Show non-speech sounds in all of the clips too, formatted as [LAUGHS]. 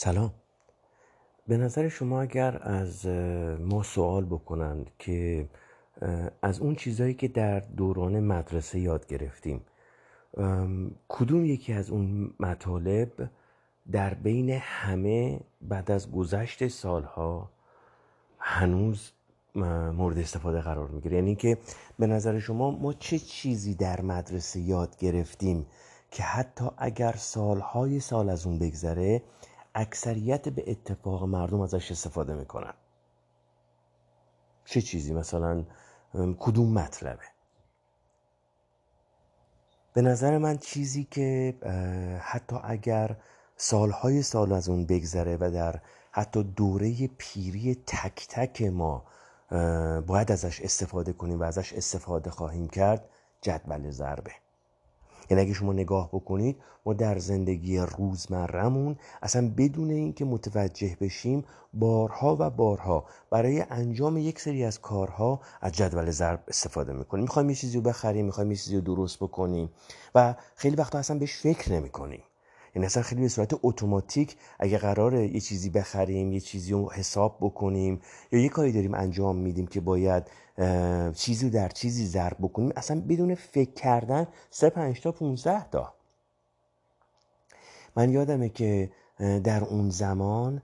سلام. به نظر شما اگر از ما سوال بکنند که از اون چیزهایی که در دوران مدرسه یاد گرفتیم کدوم یکی از اون مطالب در بین همه بعد از گذشت سالها هنوز مورد استفاده قرار می‌گیره؟ یعنی که به نظر شما ما چه چیزی در مدرسه یاد گرفتیم که حتی اگر سالهای سال از اون بگذره اکثریت به اتفاق مردم ازش استفاده می‌کنن. چه چیزی؟ مثلا کدوم مطلبه؟ به نظر من چیزی که حتی اگر سالهای سال از اون بگذره و در حتی دوره پیری تک تک ما باید ازش استفاده کنیم و ازش استفاده خواهیم کرد جدول ضربه. یعنی اگه شما نگاه بکنید ما در زندگی روزمرهمون اصلا بدون اینکه متوجه بشیم بارها و بارها برای انجام یک سری از کارها از جدول ضرب استفاده می‌کنیم. می‌خوایم یه چیزی رو بخریم می‌خوایم یه چیزی رو درست بکنیم و خیلی وقتا اصلا بهش فکر نمی‌کنیم. یعنی اصلا خیلی به صورت اتوماتیک اگه قراره یه چیزی بخریم یه چیزی رو حساب بکنیم یا یه کاری داریم انجام میدیم که باید چیزی در چیزی ضرب بکنیم اصلا بدون فکر کردن سه پنج تا 15 تا. من یادمه که در اون زمان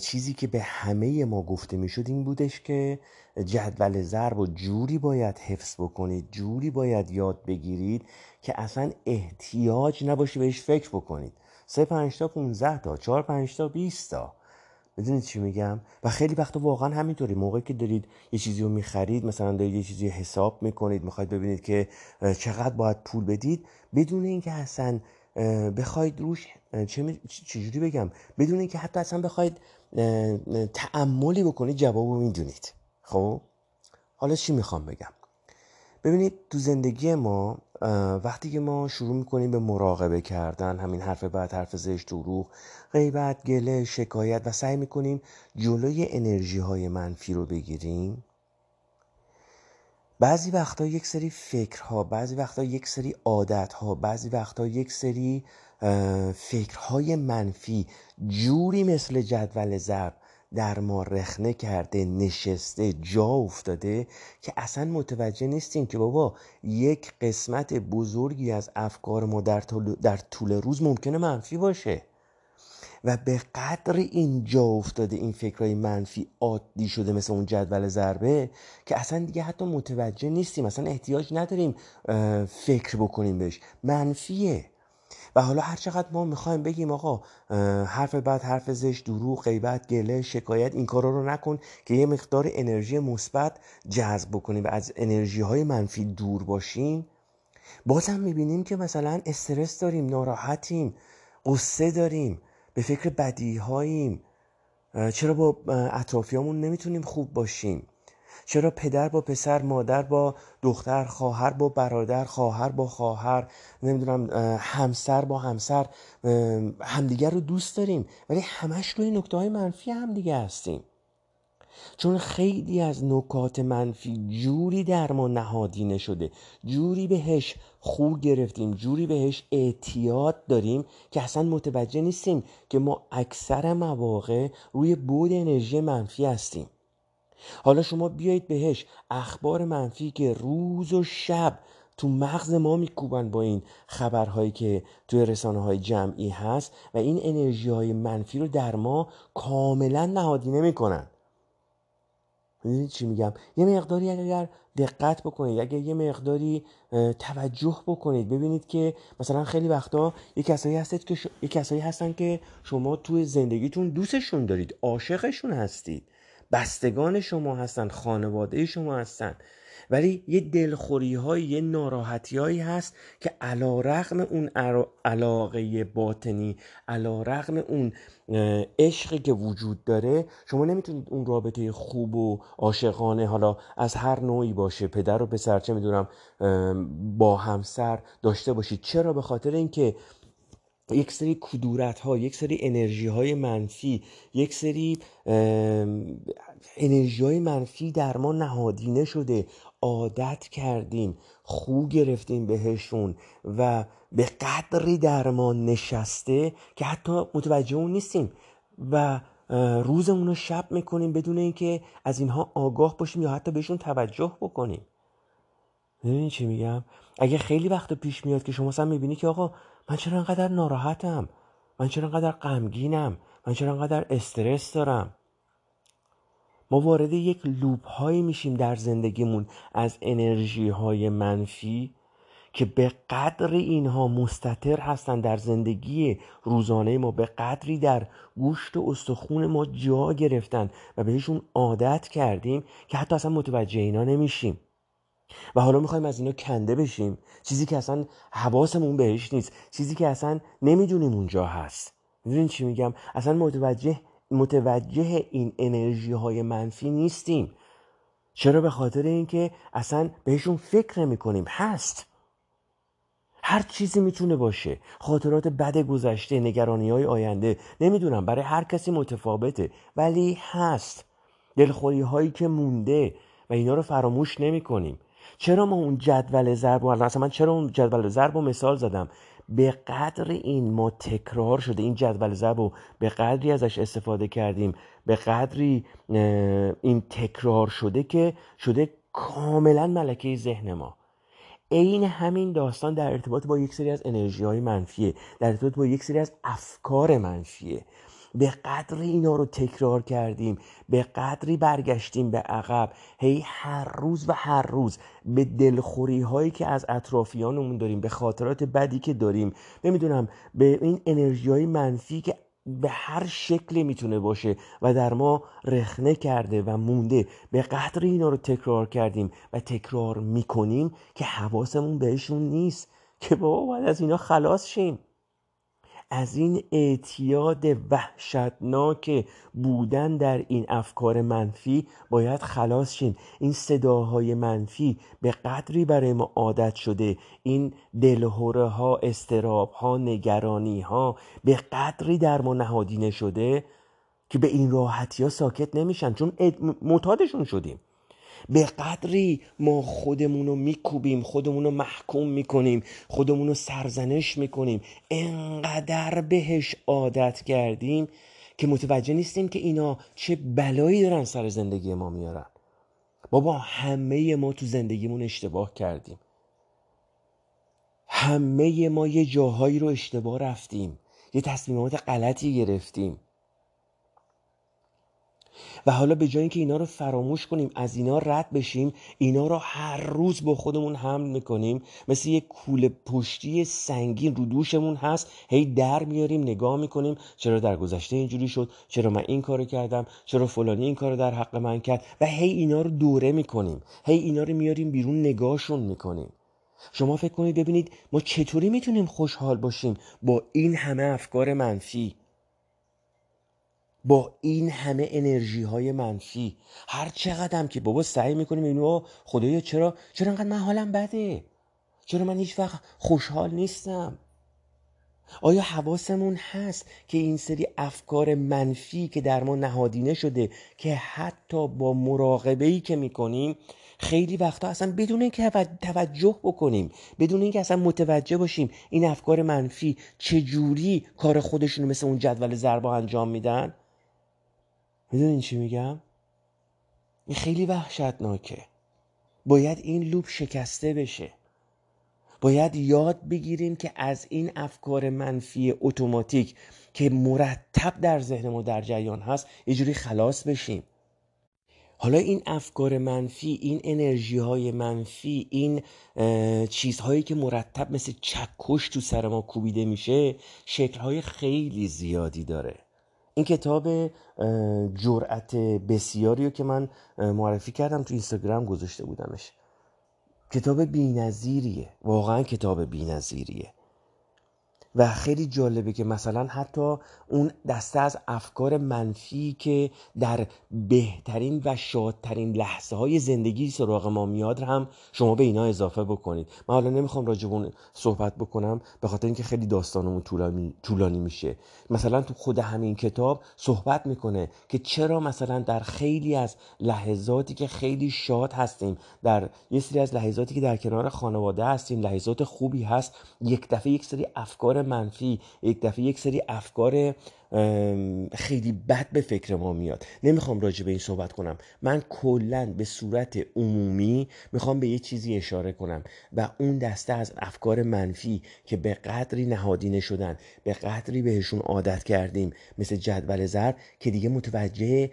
چیزی که به همه ما گفته می‌شد این بودش که جدول ضرب و جوری باید حفظ بکنید جوری باید یاد بگیرید که اصلا احتیاج نباشه بهش فکر بکنید. سه پنج تا 15 تا چهار پنج تا 20 تا. بدونید چی میگم؟ و خیلی وقتا واقعا همینطوری. موقعی که دارید یه چیزی رو می‌خرید مثلا دارید یه چیزی حساب می‌کنید می‌خواید ببینید که چقدر باید پول بدید بدون اینکه اصلا بخواید روش چجوری بگم؟ بدون اینکه حتی اصلا بخواید تعملی بکنید جواب رو می‌دونید. خب؟ حالا چی می‌خوام بگم؟ ببینید تو زندگی ما وقتی که ما شروع می‌کنیم به مراقبه کردن همین حرف بعد حرف زشت دروغ غیبت گله شکایت و سعی می‌کنیم جلوی انرژی های منفی رو بگیریم بعضی وقتا یک سری فکرها بعضی وقتا یک سری عادتها بعضی وقتا یک سری فکرهای منفی جوری مثل جدول ضرب در ما رخنه کرده نشسته جا افتاده که اصلا متوجه نیستیم که بابا یک قسمت بزرگی از افکار ما در طول, در طول روز ممکنه منفی باشه. و به قدر این جا افتاده این فکرهای منفی عادی شده مثل اون جدول ضربه که اصلا دیگه حتی متوجه نیستیم اصلا احتیاج نداریم فکر بکنیم بهش. منفیه. و حالا هر چقدر ما می‌خوایم بگیم آقا حرف بعد حرف زشت دروغ غیبت گله شکایت این کارا رو نکن که یه مقدار انرژی مثبت جذب بکنیم و از انرژی های منفی دور باشیم. بازم می‌بینیم که مثلا استرس داریم ناراحتیم قصه داریم. به فکر بدی هاییم چرا با اطرافیامون نمی‌تونیم خوب باشیم؟ چرا پدر با پسر مادر با دختر خواهر با برادر خواهر با خواهر نمی‌دونم همسر با همسر همدیگر رو دوست داریم ولی همش روی نکته های منفی همدیگه هستیم؟ چون خیلی از نکات منفی جوری در ما نهادینه شده جوری بهش خو گرفتیم جوری بهش اعتیاد داریم که اصلا متوجه نیستیم که ما اکثر مواقع روی بود انرژی منفی هستیم. حالا شما بیایید بهش اخبار منفی که روز و شب تو مغز ما میکوبن با این خبرهایی که توی رسانه های جمعی هست و این انرژی های منفی رو در ما کاملا نهادینه می‌کنن. می‌دونید چی میگم؟ یه مقداری اگر دقت بکنید اگر یه مقداری توجه بکنید ببینید که مثلا خیلی وقتا یه کسایی هستید که یه کسایی هستن که شما توی زندگیتون دوستشون دارید عاشقشون هستید. بستگان شما هستن خانواده شما هستن. ولی یه دلخوری های یه ناراحتی هایی هست که علا رغم اون علاقه باطنی علا رغم اون عشقی که وجود داره شما نمی‌تونید اون رابطه خوب و عاشقانه حالا از هر نوعی باشه پدر و پسر چه می‌دونم با همسر داشته باشید. چرا؟ به خاطر اینکه یک سری کدورت ها یک سری انرژی های منفی یک سری انرژی های منفی در ما نهادینه شده. عادت کردیم خو گرفتیم بهشون و به قدری در ما نشسته که حتی متوجه اون نیستیم و روزمون رو شب می‌کنیم بدون اینکه از اینها آگاه باشیم یا حتی بهشون توجه بکنیم. می‌دونی چی میگم؟ اگه خیلی وقت پیش میاد که شما هم می‌بینی که آقا من چرا انقدر ناراحتم؟ من چرا انقدر غمگینم؟ من چرا انقدر استرس دارم؟ ما وارد یک لوپ هایی میشیم در زندگیمون از انرژی های منفی که به قدر اینها مستطر هستند در زندگی روزانه ما به قدری در گوشت و استخون ما جا گرفتن و بهشون عادت کردیم که حتی اصلا متوجه اینا نمیشیم. و حالا می‌خوایم از اینا کنده بشیم. چیزی که اصلا حواسمون بهش نیست. چیزی که اصلا نمی‌دونیم اونجا هست. می‌دونین چی میگم؟ اصلا متوجه متوجه این انرژی های منفی نیستیم. چرا؟ به خاطر اینکه اصلا بهشون فکر نمی هست. هر چیزی می‌تونه باشه. خاطرات بد گذشته نگرانی های آینده نمی‌دونم برای هر کسی متفاوته. ولی هست. دلخوری هایی که مونده و اینا رو فراموش نمی کنیم چرا ما اون جدول ضرب اصلا من چرا اون جدول ضرب و مثال زدم؟ به قدر این ما تکرار شده این جدول ضرب و به قدری ازش استفاده کردیم به قدری این تکرار شده که شده کاملا ملکه ذهن ما. عین همین داستان در ارتباط با یک سری از انرژی های منفیه در ارتباط با یک سری از افکار منفیه. به قدری اینا رو تکرار کردیم به قدری برگشتیم به عقب. هی هر روز و هر روز به دلخوری هایی که از اطرافیانمون داریم به خاطرات بدی که داریم نمی‌دونم به این انرژی های منفی که به هر شکلی می‌تونه باشه و در ما رخنه کرده و مونده به قدر اینا رو تکرار کردیم و تکرار می‌کنیم که حواسمون بهشون نیست که بابا باید از اینا خلاص شیم. از این اعتیاد وحشتناک بودن در این افکار منفی باید خلاص شیم این صداهای منفی به قدری برای ما عادت شده. این دلهوره ها استراب ها نگرانی ها به قدری در ما نهادینه شده که به این راحتی ها ساکت نمیشن. چون معتادشون شدیم. به قدری ما خودمون رو میکوبیم خودمون رو محکوم می‌کنیم خودمون رو سرزنش می‌کنیم. انقدر بهش عادت کردیم که متوجه نیستیم که اینا چه بلایی دارن سر زندگی ما میارن. بابا همه ما تو زندگیمون اشتباه کردیم. همه ما یه جاهایی رو اشتباه رفتیم. یه تصمیمات غلطی گرفتیم. و حالا به جای اینکه اینا رو فراموش کنیم از اینا رد بشیم اینا رو هر روز با خودمون حمل می‌کنیم. مثل یه کوله پشتی سنگین رو دوشمون هست. هی در میاریم نگاه می‌کنیم. چرا در گذشته اینجوری شد؟ چرا من این کارو کردم؟ چرا فلانی این کارو در حق من کرد؟ و هی اینا رو دوره می‌کنیم. هی اینا رو میاریم بیرون نگاهشون می‌کنیم. شما فکر کنید ببینید ما چطوری می‌تونیم خوشحال باشیم با این همه افکار منفی؟ با این همه انرژی های منفی. هر چقدر که بابا سعی می‌کنیم اینو خدایا چرا چرا انقدر من حالم بده؟ چرا من هیچ وقت خوشحال نیستم؟ آیا حواسمون هست که این سری افکار منفی که در ما نهادینه شده که حتی با مراقبه ای که می‌کنیم خیلی وقتا اصلا بدون اینکه توجه بکنیم بدون اینکه اصلا متوجه باشیم این افکار منفی چجوری کار خودشون مثل اون جدول ضربا انجام میدن؟ می‌دونین چی میگم؟ این خیلی وحشتناکه. باید این لوپ شکسته بشه. باید یاد بگیریم که از این افکار منفی اتوماتیک که مرتب در ذهن ما در جریان هست یه خلاص بشیم. حالا این افکار منفی این انرژی های منفی این چیزهایی که مرتب مثل چکش تو سر ما کوبیده میشه شکلهای خیلی زیادی داره. این کتاب جرأت بسیاری رو که من معرفی کردم تو اینستاگرام گذاشته بودمش. کتاب بینظیریه. واقعا کتاب بینظیریه. و خیلی جالبه که مثلا حتی اون دسته از افکار منفی که در بهترین و شادترین لحظه های زندگی سراغ ما میاد هم شما به اینا اضافه بکنید. من حالا نمی‌خوام راجب اون صحبت بکنم به خاطر اینکه خیلی داستانمون طولانی, طولانی میشه. مثلا تو خود همین کتاب صحبت می‌کنه که چرا مثلا در خیلی از لحظاتی که خیلی شاد هستیم در یه سری از لحظاتی که در کنار خانواده هستیم لحظات خوبی هست یک دفعه یک سری افکار منفی یک دفعه یک سری افکار خیلی بد به فکر ما میاد. نمی‌خوام راجع به این صحبت کنم. من کلا به صورت عمومی می‌خوام به یه چیزی اشاره کنم. و اون دسته از افکار منفی که به قدری نهادینه شدن به قدری بهشون عادت کردیم مثل جدول زر که دیگه متوجه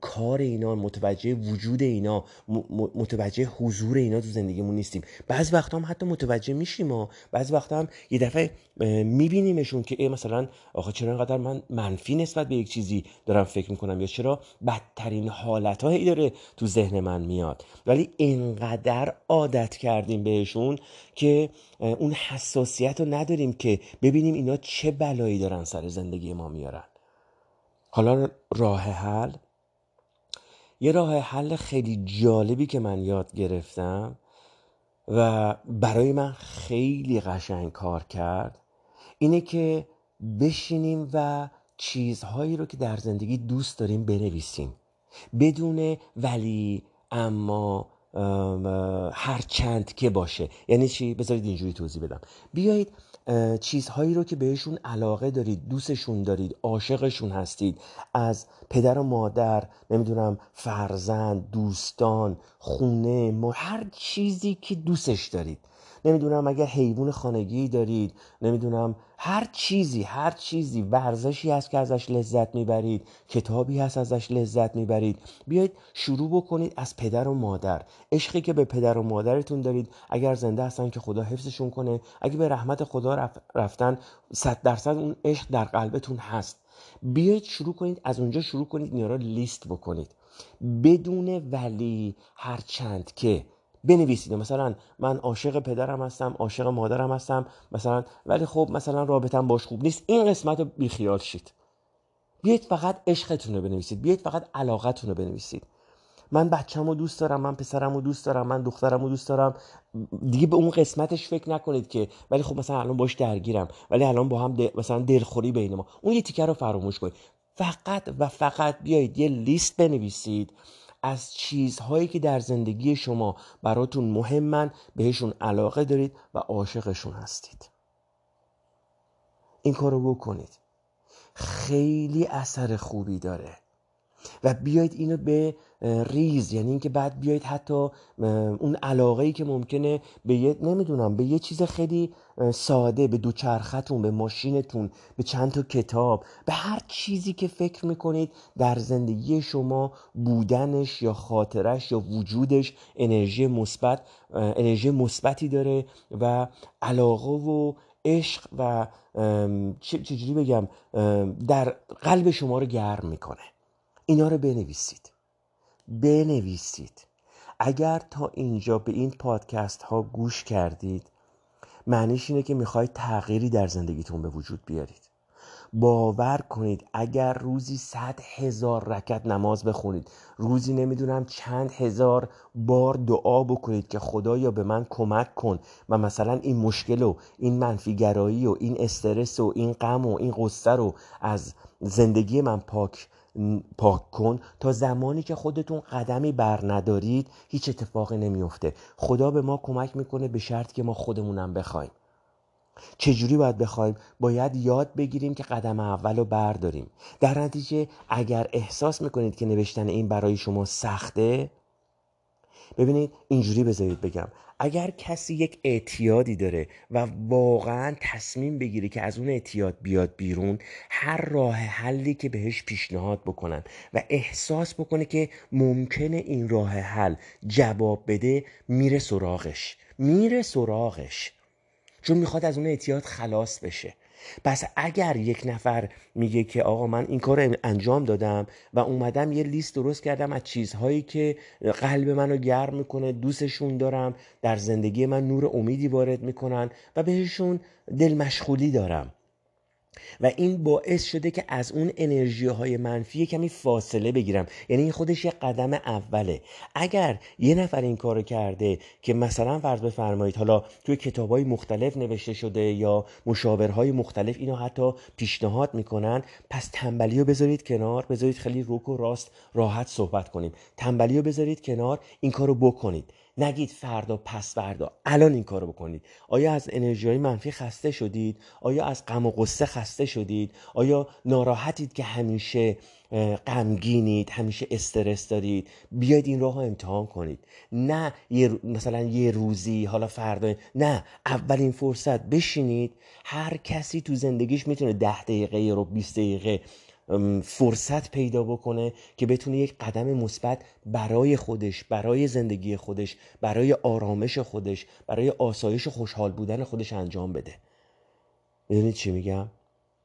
کار اینا متوجه وجود اینا متوجه حضور اینا تو زندگیمون نیستیم. بعض وقت هم حتی متوجه میشیم و بعض وقت هم یه دفعه میبینیمشون که ای مثلا آخه چرا اینقدر من منفی نسبت به یک چیزی دارم فکر می‌کنم یا چرا؟ بدترین حالت هایی داره تو ذهن من میاد. ولی اینقدر عادت کردیم بهشون که اون حساسیت رو نداریم که ببینیم اینا چه بلایی دارن سر زندگی ما میارن. حالا راه حل. یه راه حل خیلی جالبی که من یاد گرفتم و برای من خیلی قشنگ کار کرد اینه که بشینیم و چیزهایی رو که در زندگی دوست داریم بنویسیم. بدون ولی اما هر چند که باشه. یعنی چی؟ بذارید اینجوری توضیح بدم. بیایید چیزهایی رو که بهشون علاقه دارید دوستشون دارید عاشقشون هستید از پدر و مادر نمی‌دونم فرزند دوستان خونه ما هر چیزی که دوستش دارید. نمی‌دونم اگر حیوان خانگی دارید نمی‌دونم هر چیزی هر چیزی ورزشی هست که ازش لذت می‌برید کتابی هست ازش لذت می‌برید. بیایید شروع بکنید از پدر و مادر. عشقی که به پدر و مادرتون دارید اگر زنده هستن که خدا حفظشون کنه. اگه به رحمت خدا رفتن صد درصد اون عشق در قلبتون هست. بیایید شروع کنید از اونجا شروع کنید اینا لیست بکنید. بدون ولی هرچند که بنویسید. مثلا من عاشق پدرم هستم عاشق مادرم هستم مثلا ولی خب مثلا رابطم باش خوب نیست. این قسمت رو بیخیال شید. بیایید فقط عشقتون رو بنویسید. بیایید فقط علاقتون رو بنویسید. من بچم دوست دارم من پسرم دوست دارم من دخترم رو دوست دارم. دیگه به اون قسمتش فکر نکنید که ولی خب مثلا الان باش درگیرم ولی الان با هم مثلا دلخوری بین ما. اون یه تیکر رو فراموش کنید. فقط و فقط بیایید یه لیست بنویسید. از چیزهایی که در زندگی شما براتون مهمن بهشون علاقه دارید و عاشقشون هستید. این کارو بکنید. خیلی اثر خوبی داره. و بیاید اینو به ریز یعنی اینکه بعد بیاید حتی اون علاقه ای که ممکنه به یه نمی‌دونم به یه چیز خیلی ساده به دوچرختون به ماشینتون به چند تا کتاب به هر چیزی که فکر می‌کنید در زندگی شما بودنش یا خاطرش یا وجودش انرژی مثبت انرژی مثبتی داره و علاقه و عشق و چجوری بگم در قلب شما رو گرم می‌کنه. اینا رو بنویسید. بنویسید. اگر تا اینجا به این پادکست ها گوش کردید معنیش اینه که می‌خواید تغییری در زندگیتون به وجود بیارید. باور کنید اگر روزی صد هزار رکت نماز بخونید روزی نمی‌دونم چند هزار بار دعا بکنید که خدایا به من کمک کن و مثلا این مشکل و این منفیگرایی و این استرس و این غم و این قصه رو از زندگی من پاک پاک کن. تا زمانی که خودتون قدمی بر ندارید هیچ اتفاقی نمیفته خدا به ما کمک می‌کنه به شرط که ما خودمونم بخوایم. چجوری باید بخوایم؟ باید یاد بگیریم که قدم اول رو برداریم. در نتیجه اگر احساس می‌کنید که نوشتن این برای شما سخته ببینید اینجوری بذارید بگم. اگر کسی یک اعتیادی داره و واقعا تصمیم بگیره که از اون اعتیاد بیاد بیرون هر راه حلی که بهش پیشنهاد بکنن و احساس بکنه که ممکنه این راه حل جواب بده میره سراغش. میره سراغش. چون می‌خواد از اون اعتیاد خلاص بشه. پس اگر یک نفر میگه که آقا من این کار انجام دادم و اومدم یه لیست درست کردم از چیزهایی که قلب منو گرم می‌کنه دوستشون دارم در زندگی من نور امیدی وارد می‌کنن و بهشون دل مشغولی دارم. و این باعث شده که از اون انرژی های منفی کمی فاصله بگیرم. یعنی این خودش یه قدم اوله. اگر یه نفر این کارو کرده که مثلا فرض بفرمایید حالا توی کتاب های مختلف نوشته شده یا مشاورهای مختلف اینو حتی پیشنهاد می‌کنن پس تنبلی رو بذارید کنار بذارید خیلی روک و راست راحت صحبت کنیم. تنبلی رو بذارید کنار این کارو بکنید. نگید فردا پس فردا. الان این کارو بکنید. آیا از انرژی منفی خسته شدید؟ آیا از غم و غصه خسته شدید؟ آیا ناراحتید که همیشه غمگینید همیشه استرس دارید؟ بیاید این راه رو امتحان کنید. نه یه مثلا یه روزی حالا فردا نه. اولین فرصت بشینید. هر کسی تو زندگیش می‌تونه ده دقیقه رو 20 دقیقه فرصت پیدا بکنه که بتونه یک قدم مثبت برای خودش برای زندگی خودش برای آرامش خودش برای آسایش و خوشحال بودن خودش انجام بده. می‌دونید چی میگم؟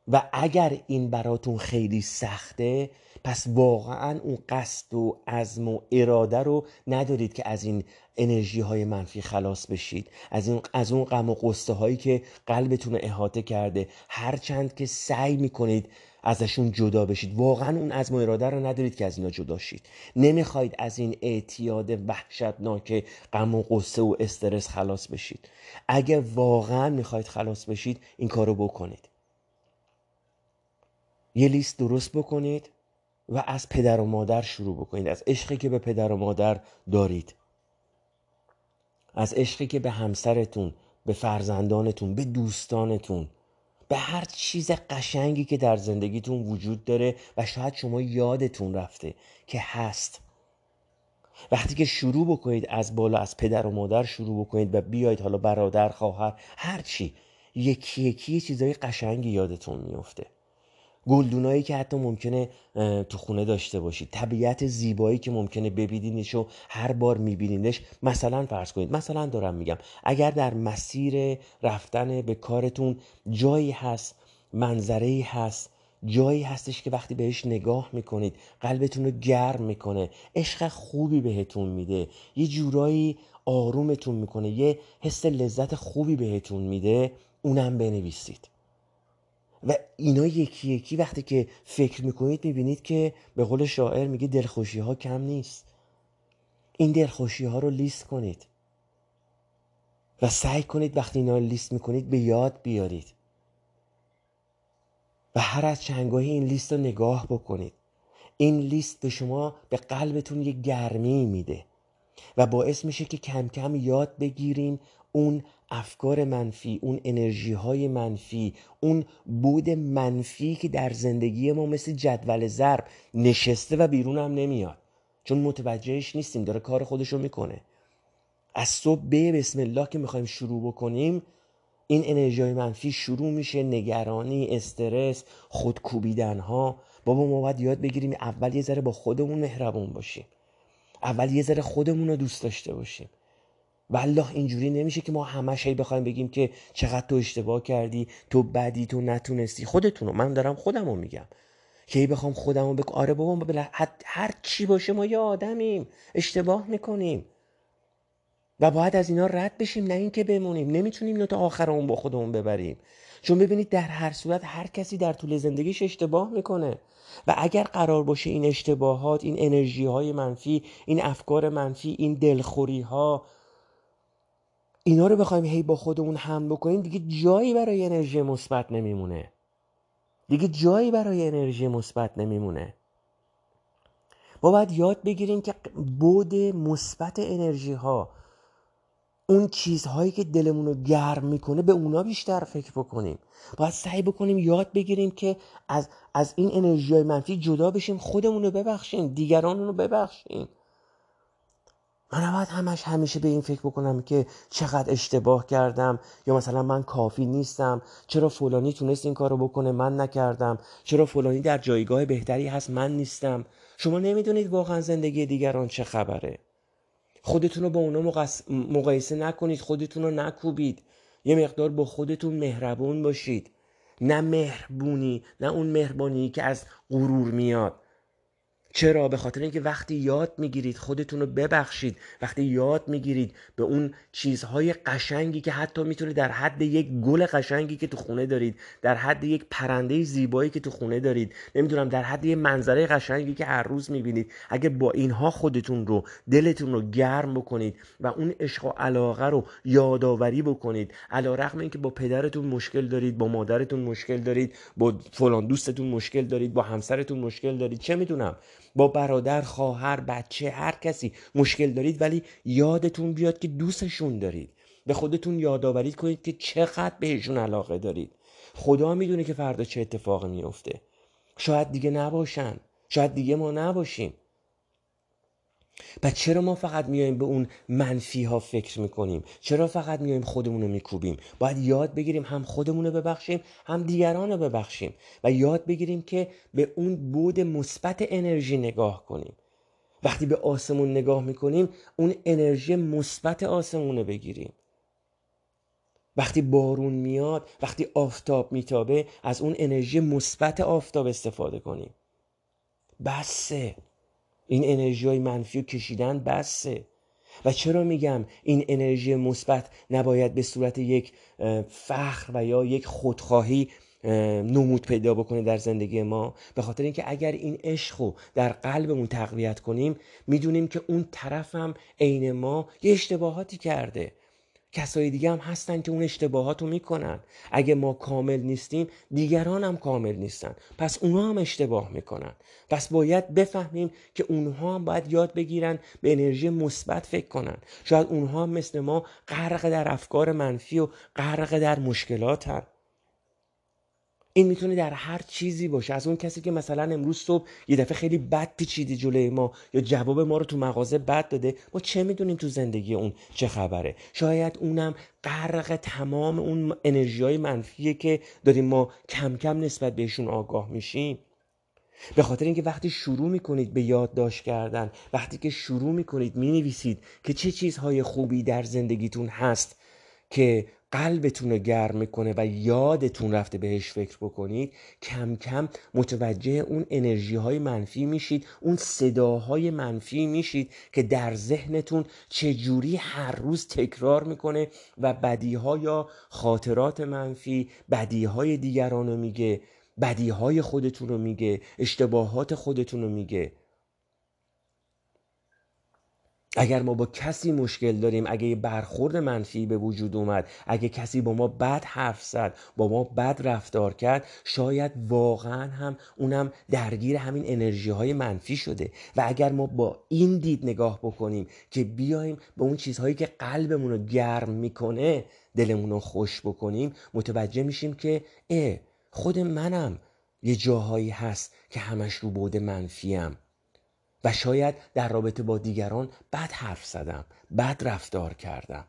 و اگر این براتون خیلی سخته پس واقعا اون قصد و عزم و اراده رو ندارید که از این انرژی های منفی خلاص بشید. از, این از اون غم و قصه هایی که قلبتون رو احاطه کرده. هرچند که سعی می‌کنید ازشون جدا بشید. واقعا اون عزم و اراده رو ندارید که از اینا جدا شید. نمی‌خواید از این اعتیاد وحشتناک غم و قصه و استرس خلاص بشید. اگر واقعا می‌خواید خلاص بشید این کارو بکنید. یه لیست درست بکنید و از پدر و مادر شروع بکنید. از عشقی که به پدر و مادر دارید. از عشقی که به همسرتون به فرزندانتون به دوستانتون به هر چیز قشنگی که در زندگیتون وجود داره و شاید شما یادتون رفته که هست. وقتی که شروع بکنید از بالا از پدر و مادر شروع بکنید و بیاید حالا برادر خواهر هر چی یکی یکی چیزای قشنگی یادتون میفته. گلدونایی که حتی ممکنه تو خونه داشته باشید طبیعت زیبایی که ممکنه ببینیدش و هر بار میبینیدش مثلا فرض کنید مثلا دارم میگم اگر در مسیر رفتن به کارتون جایی هست منظره هست جایی هستش که وقتی بهش نگاه می‌کنید قلبتون رو گرم می‌کنه عشق خوبی بهتون میده یه جورایی آرومتون می‌کنه یه حس لذت خوبی بهتون میده اونم بنویسید. و اینا یکی یکی وقتی که فکر می‌کنید می‌بینید که به قول شاعر میگه دلخوشی ها کم نیست. این دلخوشی ها رو لیست کنید. و سعی کنید وقتی اینا رو لیست می‌کنید به یاد بیارید. و هر از چنگاهی این لیست رو نگاه بکنید. این لیست به شما به قلبتون یه گرمی میده. و باعث میشه که کم کم یاد بگیرین اون افکار منفی اون انرژی های منفی اون بود منفی که در زندگی ما مثل جدول ضرب نشسته و بیرون هم نمیاد. چون متوجهش نیستیم داره کار خودشو می‌کنه. از صبح به بسم الله که می‌خوایم شروع بکنیم این انرژی های منفی شروع میشه نگرانی استرس خودکوبیدن ها بابا ما باید یاد بگیریم اول یه ذره با خودمون مهربون باشیم. اول یه ذره خودمون رو دوست داشته باشیم. والله اینجوری نمیشه که ما همش هی بخوایم بگیم که چقدر تو اشتباه کردی تو بدی تو نتونستی. خودتونو. من دارم خودمو میگم. که هی بخوام خودمو بگم آره بابا بله هر چی باشه ما یه آدمیم. اشتباه می‌کنیم. و باید از اینا رد بشیم نه اینکه بمونیم. نمی‌تونیم اینو تا آخر اون با خودمون ببریم. چون ببینید در هر صورت هر کسی در طول زندگیش اشتباه می‌کنه. و اگر قرار باشه این اشتباهات این انرژی های منفی این افکار منفی این دلخوری ها اینا رو بخوایم هی با خودمون هم بکنیم دیگه جایی برای انرژی مثبت نمیمونه. دیگه جایی برای انرژی مثبت نمیمونه. ما باید یاد بگیریم که بود مثبت انرژی ها اون چیزهایی که دلمون رو گرم می‌کنه به اونا بیشتر فکر بکنیم. باید سعی بکنیم یاد بگیریم که از, از این انرژی های منفی جدا بشیم خودمون رو ببخشیم دیگران رو ببخشیم. من نباید همش همیشه به این فکر بکنم که چقدر اشتباه کردم یا مثلا من کافی نیستم. چرا فلانی تونست این کارو بکنه؟ من نکردم. چرا فلانی در جایگاه بهتری هست؟ من نیستم. شما نمی‌دونید واقعا زندگی دیگران چه خبره. خودتون رو با اونا مقایسه نکنید. خودتون رو نکوبید. یه مقدار با خودتون مهربون باشید. نه مهربونی نه اون مهربانی که از غرور میاد. چرا؟ به خاطر اینکه وقتی یاد می‌گیرید خودتون رو ببخشید وقتی یاد می‌گیرید به اون چیزهای قشنگی که حتی می‌تونه در حد یک گل قشنگی که تو خونه دارید در حد یک پرنده زیبایی که تو خونه دارید نمی‌دونم در حد یک منظره قشنگی که هر روز می‌بینید اگه با اینها خودتون رو دلتون رو گرم بکنید و اون عشق و علاقه رو یادآوری بکنید علا رقم اینکه با پدرتون مشکل دارید با مادرتون مشکل دارید با فلان دوستتون مشکل دارید با همسرتون مشکل دارید چه می‌دونم. با برادر خواهر بچه هر کسی مشکل دارید ولی یادتون بیاد که دوستشون دارید. به خودتون یادآوری کنید که چقدر بهشون علاقه دارید. خدا می‌دونه که فردا چه اتفاقی میفته شاید دیگه نباشن. شاید دیگه ما نباشیم. و چرا ما فقط میایم به اون منفی ها فکر می‌کنیم؟ چرا فقط میایم خودمون رو میکوبیم؟ باید یاد بگیریم هم خودمون رو ببخشیم هم دیگران رو ببخشیم و یاد بگیریم که به اون بود مثبت انرژی نگاه کنیم. وقتی به آسمون نگاه می‌کنیم اون انرژی مثبت آسمون رو بگیریم. وقتی بارون میاد وقتی آفتاب میتابه از اون انرژی مثبت آفتاب استفاده کنیم. بسه. این انرژی های منفی رو کشیدن بسه. و چرا میگم این انرژی مثبت نباید به صورت یک فخر و یا یک خودخواهی نمود پیدا بکنه در زندگی ما؟ به خاطر اینکه اگر این عشق رو در قلبمون تقویت کنیم می‌دونیم که اون طرف هم عین ما یه اشتباهاتی کرده. کسای دیگه هم هستن که اون اشتباهات رو می‌کنن. اگه ما کامل نیستیم دیگران هم کامل نیستن. پس اونها هم اشتباه می‌کنن. پس باید بفهمیم که اونها هم باید یاد بگیرن به انرژی مثبت فکر کنن. شاید اونها مثل ما غرق در افکار منفی و غرق در مشکلاتن. این می‌تونه در هر چیزی باشه. از اون کسی که مثلا امروز صبح یه دفعه خیلی بد پیچیده جلوی ما یا جواب ما رو تو مغازه بد داده ما چه می‌دونیم تو زندگی اون چه خبره؟ شاید اونم غرق تمام اون انرژی منفیه که داریم ما کم کم نسبت بهشون آگاه میشیم. به خاطر اینکه وقتی شروع می‌کنید به یادداشت کردن وقتی که شروع می‌کنید می‌نویسید که چه چیزهای خوبی در زندگیتون هست که قلبتون رو گرم می‌کنه و یادتون رفته بهش فکر بکنید کم کم متوجه اون انرژی های منفی میشید اون صداهای منفی میشید که در ذهنتون چجوری هر روز تکرار می‌کنه و بدیها یا خاطرات منفی بدیهای دیگران رو میگه بدیهای خودتون رو میگه اشتباهات خودتون رو میگه. اگر ما با کسی مشکل داریم اگه یه برخورد منفی به وجود اومد اگه کسی با ما بد حرف زد با ما بد رفتار کرد شاید واقعا هم اونم درگیر همین انرژی های منفی شده. و اگر ما با این دید نگاه بکنیم که بیایم به اون چیزهایی که قلبمون رو گرم می‌کنه دلمون رو خوش بکنیم متوجه میشیم که اه خود منم یه جاهایی هست که همش رو بود منفیم و شاید در رابطه با دیگران بد حرف زدم بد رفتار کردم.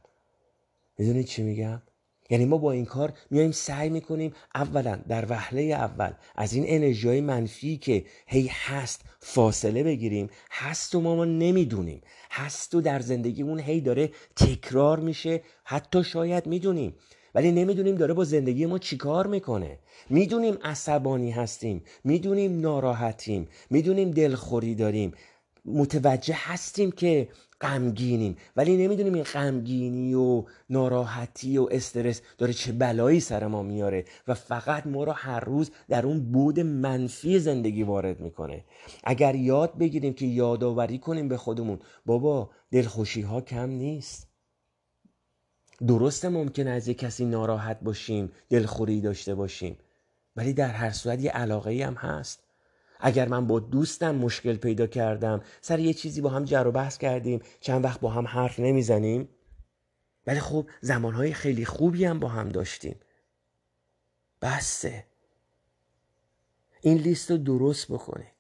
می‌دونید چی میگم؟ یعنی ما با این کار میایم سعی می‌کنیم اولا در وهله اول از این انرژی منفی که هی هست فاصله بگیریم هست و ما, ما نمی‌دونیم هست و در زندگیمون هی داره تکرار میشه حتی شاید می‌دونیم. ولی نمی‌دونیم داره با زندگی ما چیکار می‌کنه. می‌دونیم عصبانی هستیم می‌دونیم ناراحتیم می‌دونیم دلخوری داریم. متوجه هستیم که غمگینیم ولی نمی‌دونیم این غمگینی و ناراحتی و استرس داره چه بلایی سر ما میاره و فقط ما رو هر روز در اون بود منفی زندگی وارد می‌کنه. اگر یاد بگیریم که یادآوری کنیم به خودمون بابا دلخوشی ها کم نیست. درسته ممکنه از یک کسی ناراحت باشیم دلخوری داشته باشیم ولی در هر صورت یه علاقه ای هم هست. اگر من با دوستم مشکل پیدا کردم سر یه چیزی با هم جر و بحث کردیم چند وقت با هم حرف نمی‌زنیم ولی خب زمانهای خیلی خوبی هم با هم داشتیم. بسته این لیست رو درست بکنید.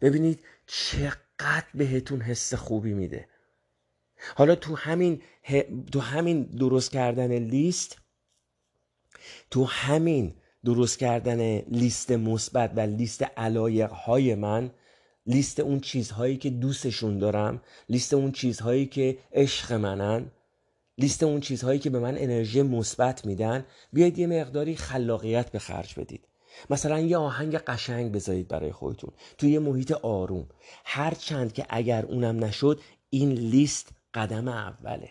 ببینید چقدر بهتون حس خوبی میده. حالا تو همین تو همین درست کردن لیست تو همین درست کردن لیست مثبت و لیست علایق های من لیست اون چیزهایی که دوستشون دارم لیست اون چیزهایی که عشق منن لیست اون چیزهایی که به من انرژی مثبت میدن بیاید یه مقداری خلاقیت به خرج بدید. مثلا یه آهنگ قشنگ بذارید برای خودتون. توی یه محیط آروم. هر چند که اگر اونم نشد این لیست قدم اوله.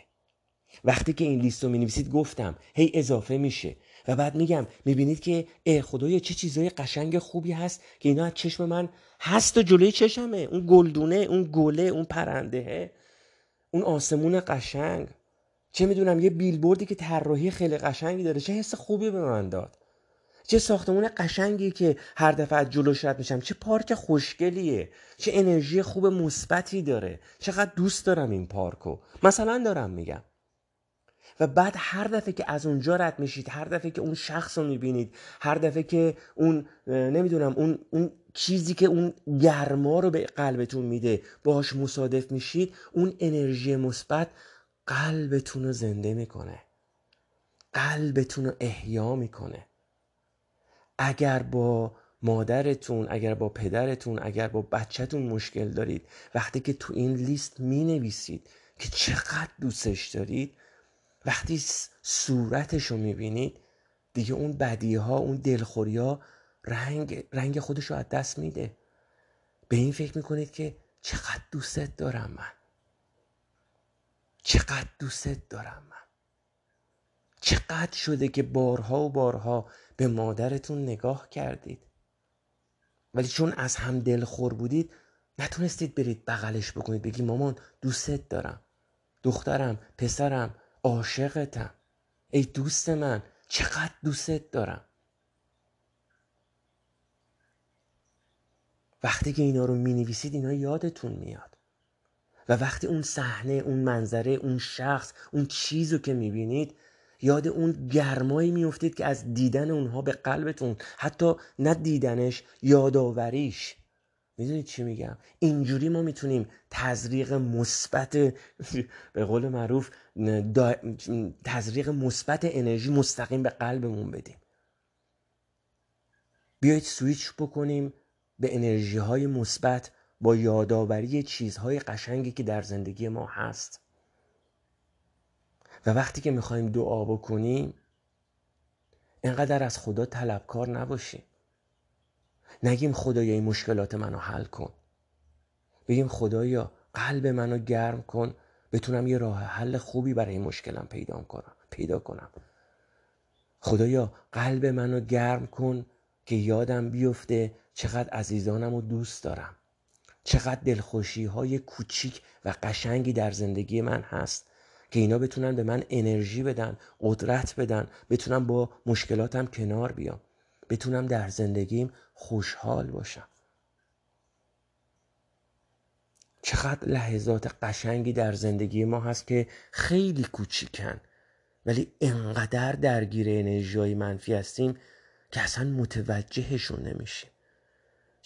وقتی که این لیست رو می نویسید گفتم هی اضافه میشه. و بعد میگم می‌بینید که ای خدایا چه چیزای قشنگ خوبی هست که اینا از چشم من هست و جلوی چشمه. اون گلدونه اون گله اون پرنده اون آسمون قشنگ. چه می‌دونم یه بیلبوردی که طراحی خیلی قشنگی داره. چه حس خوبی به من داد. چه ساختمون قشنگی که هر دفعه از جلوش رد میشم. چه پارک خوشگلیه. چه انرژی خوب مثبتی داره. چقدر دوست دارم این پارکو. مثلا دارم میگم. و بعد هر دفعه که از اونجا رد میشید هر دفعه که اون شخص رو می‌بینید هر دفعه که اون نمی‌دونم اون, اون چیزی که اون گرما رو به قلبتون میده باهاش مصادف میشید اون انرژی مثبت قلبتون رو زنده می‌کنه. قلبتون رو احیا می‌کنه. اگر با مادرتون اگر با پدرتون اگر با بچهتون مشکل دارید وقتی که تو این لیست می نویسید که چقدر دوستش دارید وقتی صورتش رو می بینید دیگه اون بدی ها اون دلخوری ها رنگ, رنگ خودش رو از دست میده. به این فکر می‌کنید که چقدر دوستت دارم من. چقدر دوستت دارم من. چقدر شده که بارها و بارها به مادرتون نگاه کردید؟ ولی چون از هم دلخور بودید نتونستید برید بغلش بکنید بگی مامان دوستت دارم دخترم پسرم عاشقتم. ای دوست من چقدر دوستت دارم. وقتی که اینا رو می نویسید اینا یادتون میاد. و وقتی اون صحنه اون منظره اون شخص اون چیز رو که می بینید یاد اون گرمایی میفتید که از دیدن اونها به قلبتون حتی نه دیدنش یادآوریش. می‌دونید چی میگم؟ اینجوری ما می‌تونیم تزریق مثبت به قول معروف تزریق مثبت انرژی مستقیم به قلبمون بدیم. بیایید سویچ بکنیم به انرژی های مثبت با یادآوری چیزهای قشنگی که در زندگی ما هست. و وقتی که می‌خوایم دعا بکنیم انقدر از خدا طلبکار نباشیم. نگیم خدایا این مشکلات منو حل کن. بگیم خدایا قلب منو گرم کن. بتونم یه راه حل خوبی برای این مشکلم پیدا کنم پیدا کنم. خدایا قلب منو گرم کن که یادم بیفته چقدر عزیزانم رو دوست دارم. چقدر دلخوشی های کوچیک و قشنگی در زندگی من هست. که اینا بتونن به من انرژی بدن قدرت بدن بتونم با مشکلاتم کنار بیام. بتونم در زندگیم خوشحال باشم. چقدر لحظات قشنگی در زندگی ما هست که خیلی کوچیکن ولی انقدر درگیر انرژی منفی هستیم که اصلا متوجهشون نمیشیم.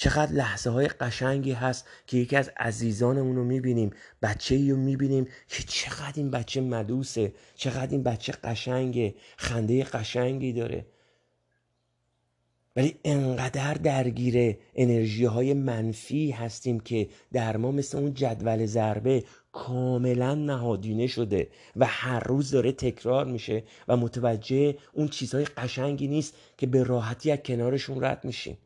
چقدر لحظه های قشنگی هست که یکی از عزیزانمون رو می‌بینیم بچه ای رو می‌بینیم که چقدر این بچه مدوسه چقدر این بچه قشنگه خنده قشنگی داره. ولی انقدر درگیر انرژی های منفی هستیم که در ما مثل اون جدول ضربه کاملا نهادینه شده و هر روز داره تکرار میشه و متوجه اون چیزهای قشنگی نیست که به راحتی از کنارشون رد میشیم.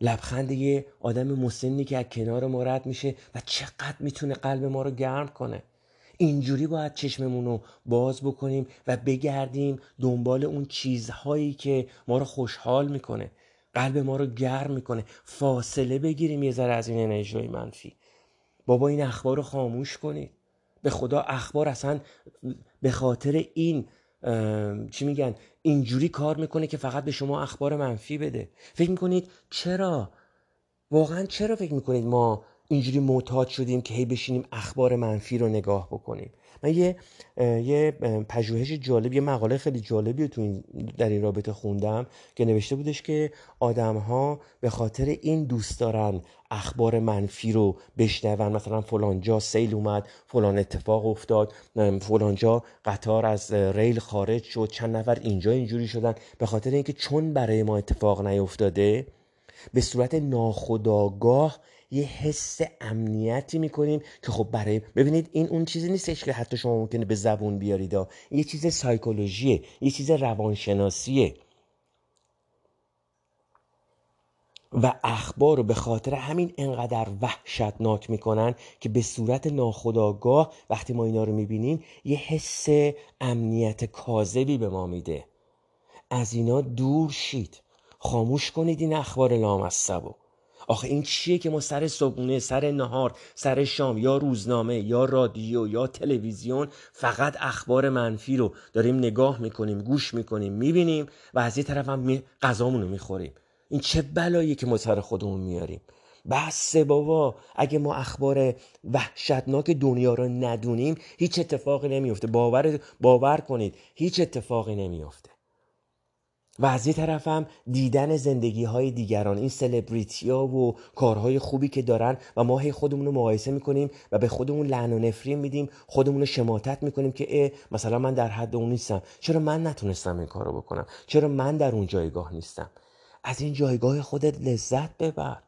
لبخند یه آدم مسنی که از کنار ما رد میشه و چقدر می‌تونه قلب ما رو گرم کنه. اینجوری باید چشممون رو باز بکنیم و بگردیم دنبال اون چیزهایی که ما رو خوشحال می‌کنه. قلب ما رو گرم می‌کنه. فاصله بگیریم یه ذره از این انرژی منفی. بابا این اخبار رو خاموش کنید. به خدا اخبار اصلا به خاطر این چی میگن اینجوری کار می‌کنه که فقط به شما اخبار منفی بده. فکر می‌کنید چرا؟ واقعا چرا فکر می‌کنید ما اینجوری معتاد شدیم که هی بشینیم اخبار منفی رو نگاه بکنیم. من یه یه پژوهش جالب یه مقاله خیلی جالبی رو تو این در این رابطه خوندم که نوشته بودش که آدم ها به خاطر این دوست دارن اخبار منفی رو بشنون. مثلا فلان جا سیل اومد فلان اتفاق افتاد فلان جا قطار از ریل خارج شد چند نفر اینجا اینجوری شدن. به خاطر اینکه چون برای ما اتفاق نیفتاده به صورت ناخودآگاه یه حس امنیتی می‌کنیم که خب برای ببینید این اون چیزی نیستش که حتی شما ممکنه به زبون بیارید. یه چیز سایکولوژیه یه چیز روانشناسیه. و اخبار رو به خاطر همین انقدر وحشتناک می‌کنن که به صورت ناخودآگاه وقتی ما اینا رو می‌بینیم یه حس امنیت کاذبی به ما میده. از اینا دور شید. خاموش کنید این اخبار لامصبو. آخه این چیه که ما سر صبحونه سر نهار سر شام یا روزنامه یا رادیو یا تلویزیون فقط اخبار منفی رو داریم نگاه می‌کنیم گوش می‌کنیم می‌بینیم و از یه طرف هم غذامون رو می‌خوریم. این چه بلایی که ما سر خودمون میاریم؟ بس بابا اگه ما اخبار وحشتناک دنیا رو ندونیم هیچ اتفاقی نمیفته باور باور کنید هیچ اتفاقی نمیفته و از یه طرف هم دیدن زندگی های دیگران این سلبریتی ها و کارهای خوبی که دارن و ما هی خودمون رو مقایسه می‌کنیم و به خودمون لعن و نفرین میدیم خودمون رو شماتت می‌کنیم که مثلا من در حد اون نیستم. چرا من نتونستم این کارو بکنم؟ چرا من در اون جایگاه نیستم؟ از این جایگاه خودت لذت ببر.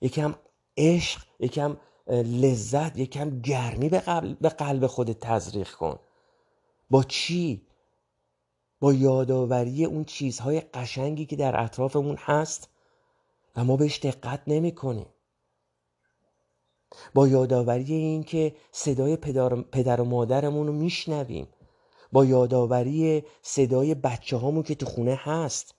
یکم عشق یکم لذت یکم گرمی به قلب, به قلب خودت تزریق کن. با چی؟ با یادآوری اون چیزهای قشنگی که در اطرافمون هست و ما بهش دقت نمی کنیم با یادآوری این که صدای پدر, پدر و مادرمون رو میشنویم. با یادآوری صدای بچه هامون که تو خونه هست.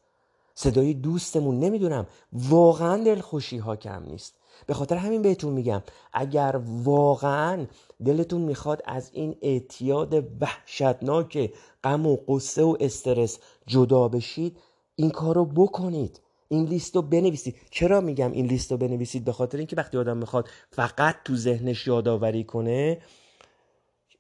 صدای دوستمون نمی‌دونم واقعا دلخوشی ها کم نیست. به خاطر همین بهتون میگم اگر واقعا دلتون می‌خواد از این اعتیاد وحشتناک غم و قصه و استرس جدا بشید این کار رو بکنید. این لیست رو بنویسید. چرا میگم این لیست رو بنویسید؟ به خاطر اینکه وقتی آدم می‌خواد فقط تو ذهنش یادآوری کنه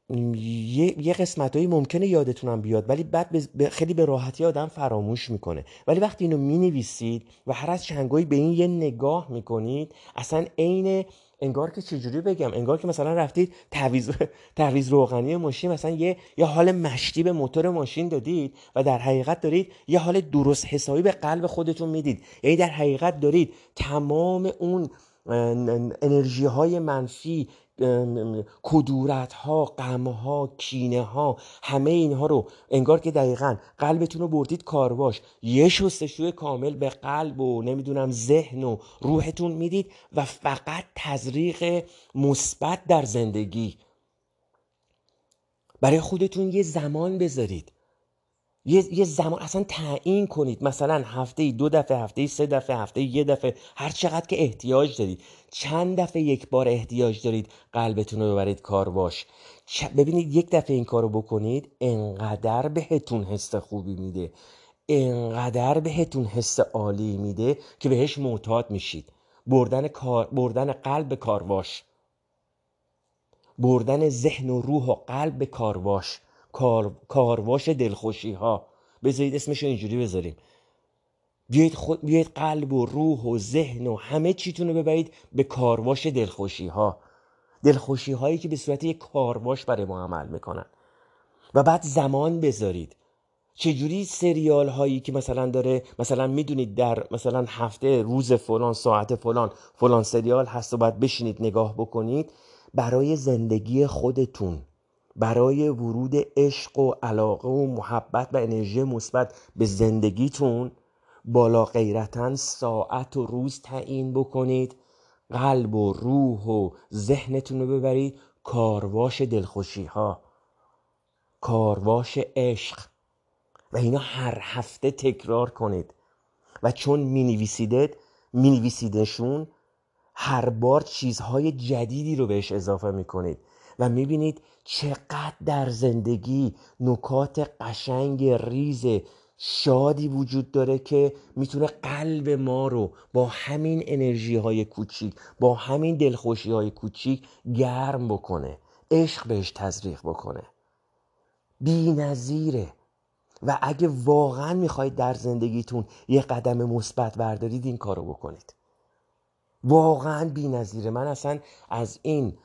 یه, یه قسمت هایی ممکنه یادتونم بیاد ولی بعد خیلی به راحتی آدم فراموش می‌کنه. ولی وقتی اینو می‌نویسید و هر از چنگایی به این یه نگاه می‌کنید اصلا عین انگار که چجوری بگم انگار که مثلا رفتید تعویض تعویض روغنی ماشین مثلا یه یه حال مشتی به موتور ماشین دادید و در حقیقت دارید یه حال درست حسابی به قلب خودتون می‌دید. یعنی در حقیقت دارید تمام اون انرژی های منفی کدورت ها غم ها کینه ها همه اینها رو انگار که دقیقا قلبتون رو بردید کارواش یه شستشوی کامل به قلب و نمی‌دونم ذهن و روحتون می‌دید و فقط تزریق مثبت در زندگی. برای خودتون یه زمان بذارید. یه, یه زمان اصلا تعیین کنید. مثلا هفته ای دو دفعه هفته ای سه دفعه هفته ای یه دفعه. هر چقدر که احتیاج دارید. چند دفعه یک بار احتیاج دارید قلبتون رو ببرید کار باش. ببینید یک دفعه این کارو بکنید انقدر بهتون حس خوبی میده. انقدر بهتون حس عالی میده که بهش معتاد میشید. بردن, کار، بردن قلب کارواش بردن ذهن و روح و قلب به کارواش کار... کارواش دلخوشی ها بذارید اسمش اینجوری بذاریم. بیایید, خود... بیایید قلب و روح و ذهن و همه چیتون رو ببرید به کارواش دلخوشی ها دلخوشی هایی که به صورت یک کارواش برای ما عمل می‌کنن. و بعد زمان بذارید. چجوری سریال هایی که مثلا داره مثلا می‌دونید در مثلا هفته روز فلان ساعت فلان فلان سریال هست و باید بشینید نگاه بکنید برای زندگی خودتون برای ورود عشق و علاقه و محبت و انرژی مثبت به زندگیتون بالا غیرتا ساعت و روز تعیین بکنید قلب و روح و ذهنتون رو ببرید کارواش دلخوشی ها کارواش عشق. و اینا هر هفته تکرار کنید. و چون می نویسیدت می نویسیدشون هر بار چیزهای جدیدی رو بهش اضافه می کنید و می‌بینید چقدر در زندگی نکات قشنگ ریز شادی وجود داره که می‌تونه قلب ما رو با همین انرژی های کوچیک با همین دلخوشی های کوچیک گرم بکنه عشق بهش تزریق بکنه. بی نظیره و اگه واقعا می‌خواید در زندگیتون یه قدم مثبت بردارید این کارو بکنید. واقعا بی نظیره من اصلا از این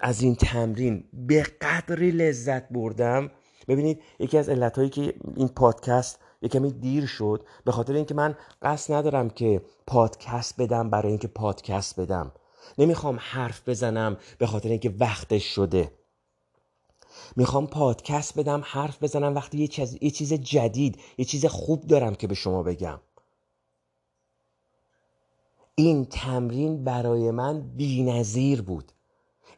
از این تمرین به قدری لذت بردم. ببینید یکی از علتهایی که این پادکست یه کمی دیر شد به خاطر اینکه من قصد ندارم که پادکست بدم برای اینکه پادکست بدم. نمی‌خوام حرف بزنم به خاطر اینکه وقتش شده. می‌خوام پادکست بدم حرف بزنم وقتی یه چیز, یه چیز جدید یه چیز خوب دارم که به شما بگم. این تمرین برای من بینظیر بود.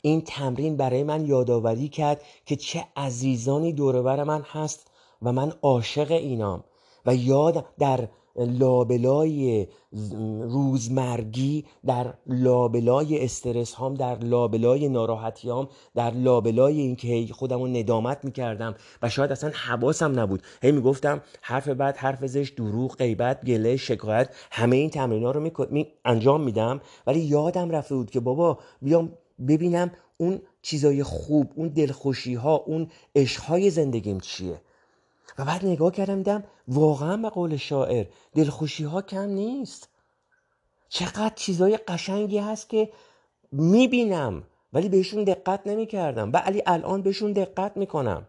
این تمرین برای من یادآوری کرد که چه عزیزانی دوربر من هست و من عاشق اینام و یاد در لابلای روزمرگی در لابلای استرس هام در لابلای ناراحتی هام در لابلای اینکه خودم رو ندامت می‌کردم و شاید اصلا حواسم نبود. هی می‌گفتم حرف بعد حرف زش دروغ غیبت گله شکایت همه این تمرین ها رو می... انجام میدم. ولی یادم رفته بود که بابا بیام ببینم اون چیزای خوب اون دلخوشی ها اون عشق زندگیم چیه. و بعد نگاه کردم دیدم واقعا به قول شاعر دلخوشی ها کم نیست. چقدر چیزای قشنگی هست که می‌بینم ولی بهشون دقت نمی‌کردم. ولی الان بهشون دقت می‌کنم.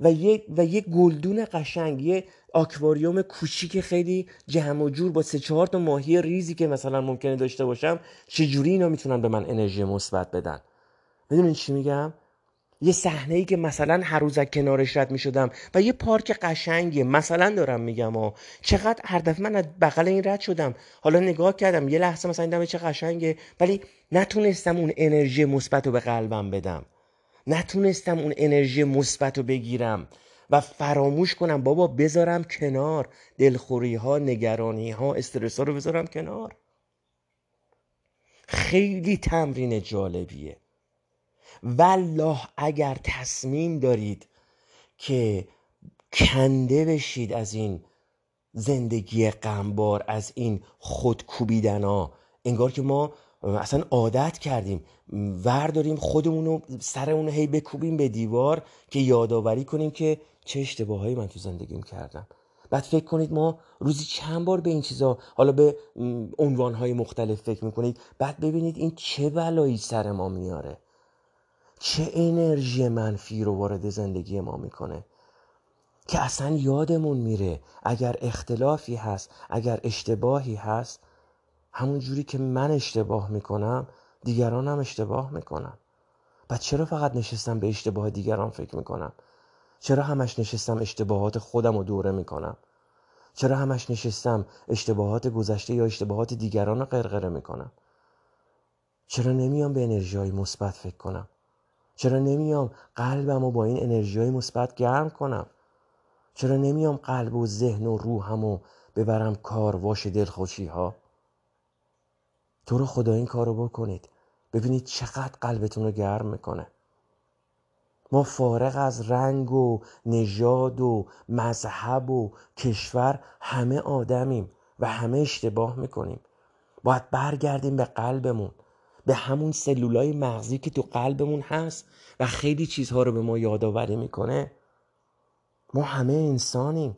و یه, و یه گلدون قشنگ یه آکواریوم کوچیک خیلی جمع و جور با سه چهار تا ماهی ریزی که مثلا ممکنه داشته باشم چجوری اینا می‌تونن به من انرژی مثبت بدن؟ می‌دونین چی میگم؟ یه صحنه ای که مثلا هر روز کنارش رد می‌شدم و یه پارک قشنگه مثلا دارم میگم و چقدر هر دفعه من از بغل این رد شدم. حالا نگاه کردم یه لحظه مثلا دیدم چه قشنگه ولی نتونستم اون انرژی مثبت رو به قلبم بدم. نتونستم اون انرژی مثبت رو بگیرم. و فراموش کنم بابا بذارم کنار. دلخوری ها نگرانی ها استرس ها رو بذارم کنار. خیلی تمرین جالبیه. والله اگر تصمیم دارید که کنده بشید از این زندگی غمبار از این خودکوبیدن ها انگار که ما اصلا عادت کردیم. ورداریم خودمون رو سرمون هی بکوبیم به دیوار که یادآوری کنیم که چه اشتباهایی من تو زندگیم کردم. بعد فکر کنید ما روزی چند بار به این چیزا حالا به عنوانهای مختلف فکر می‌کنید بعد ببینید این چه بلایی سر ما میاره. چه انرژی منفی رو وارد زندگی ما می‌کنه. که اصلا یادمون میره اگر اختلافی هست اگر اشتباهی هست همون جوری که من اشتباه می‌کنم دیگران هم اشتباه می‌کنم و چرا فقط نشستم به اشتباه دیگران فکر می‌کنم؟ چرا همش نشستم اشتباهات خودم رو دوره می‌کنم؟ چرا همش نشستم اشتباهات گذشته یا اشتباهات دیگران رو قرقره می‌کنم؟ چرا نمیام به انرژی های مثبت فکر کنم؟ چرا نمیام قلبم رو با این انرژی های مثبت گرم کنم؟ چرا نمیام قلب و ذهن و روحم رو ببرم کار واش دلخوشی ها تو رو خدا این کار رو بکنید. ببینید چقدر قلبتون رو گرم می‌کنه. ما فارغ از رنگ و نژاد و مذهب و کشور همه آدمیم و همه اشتباه می‌کنیم. باید برگردیم به قلبمون به همون سلولای مغزی که تو قلبمون هست و خیلی چیزها رو به ما یادآوری می‌کنه. ما همه انسانیم.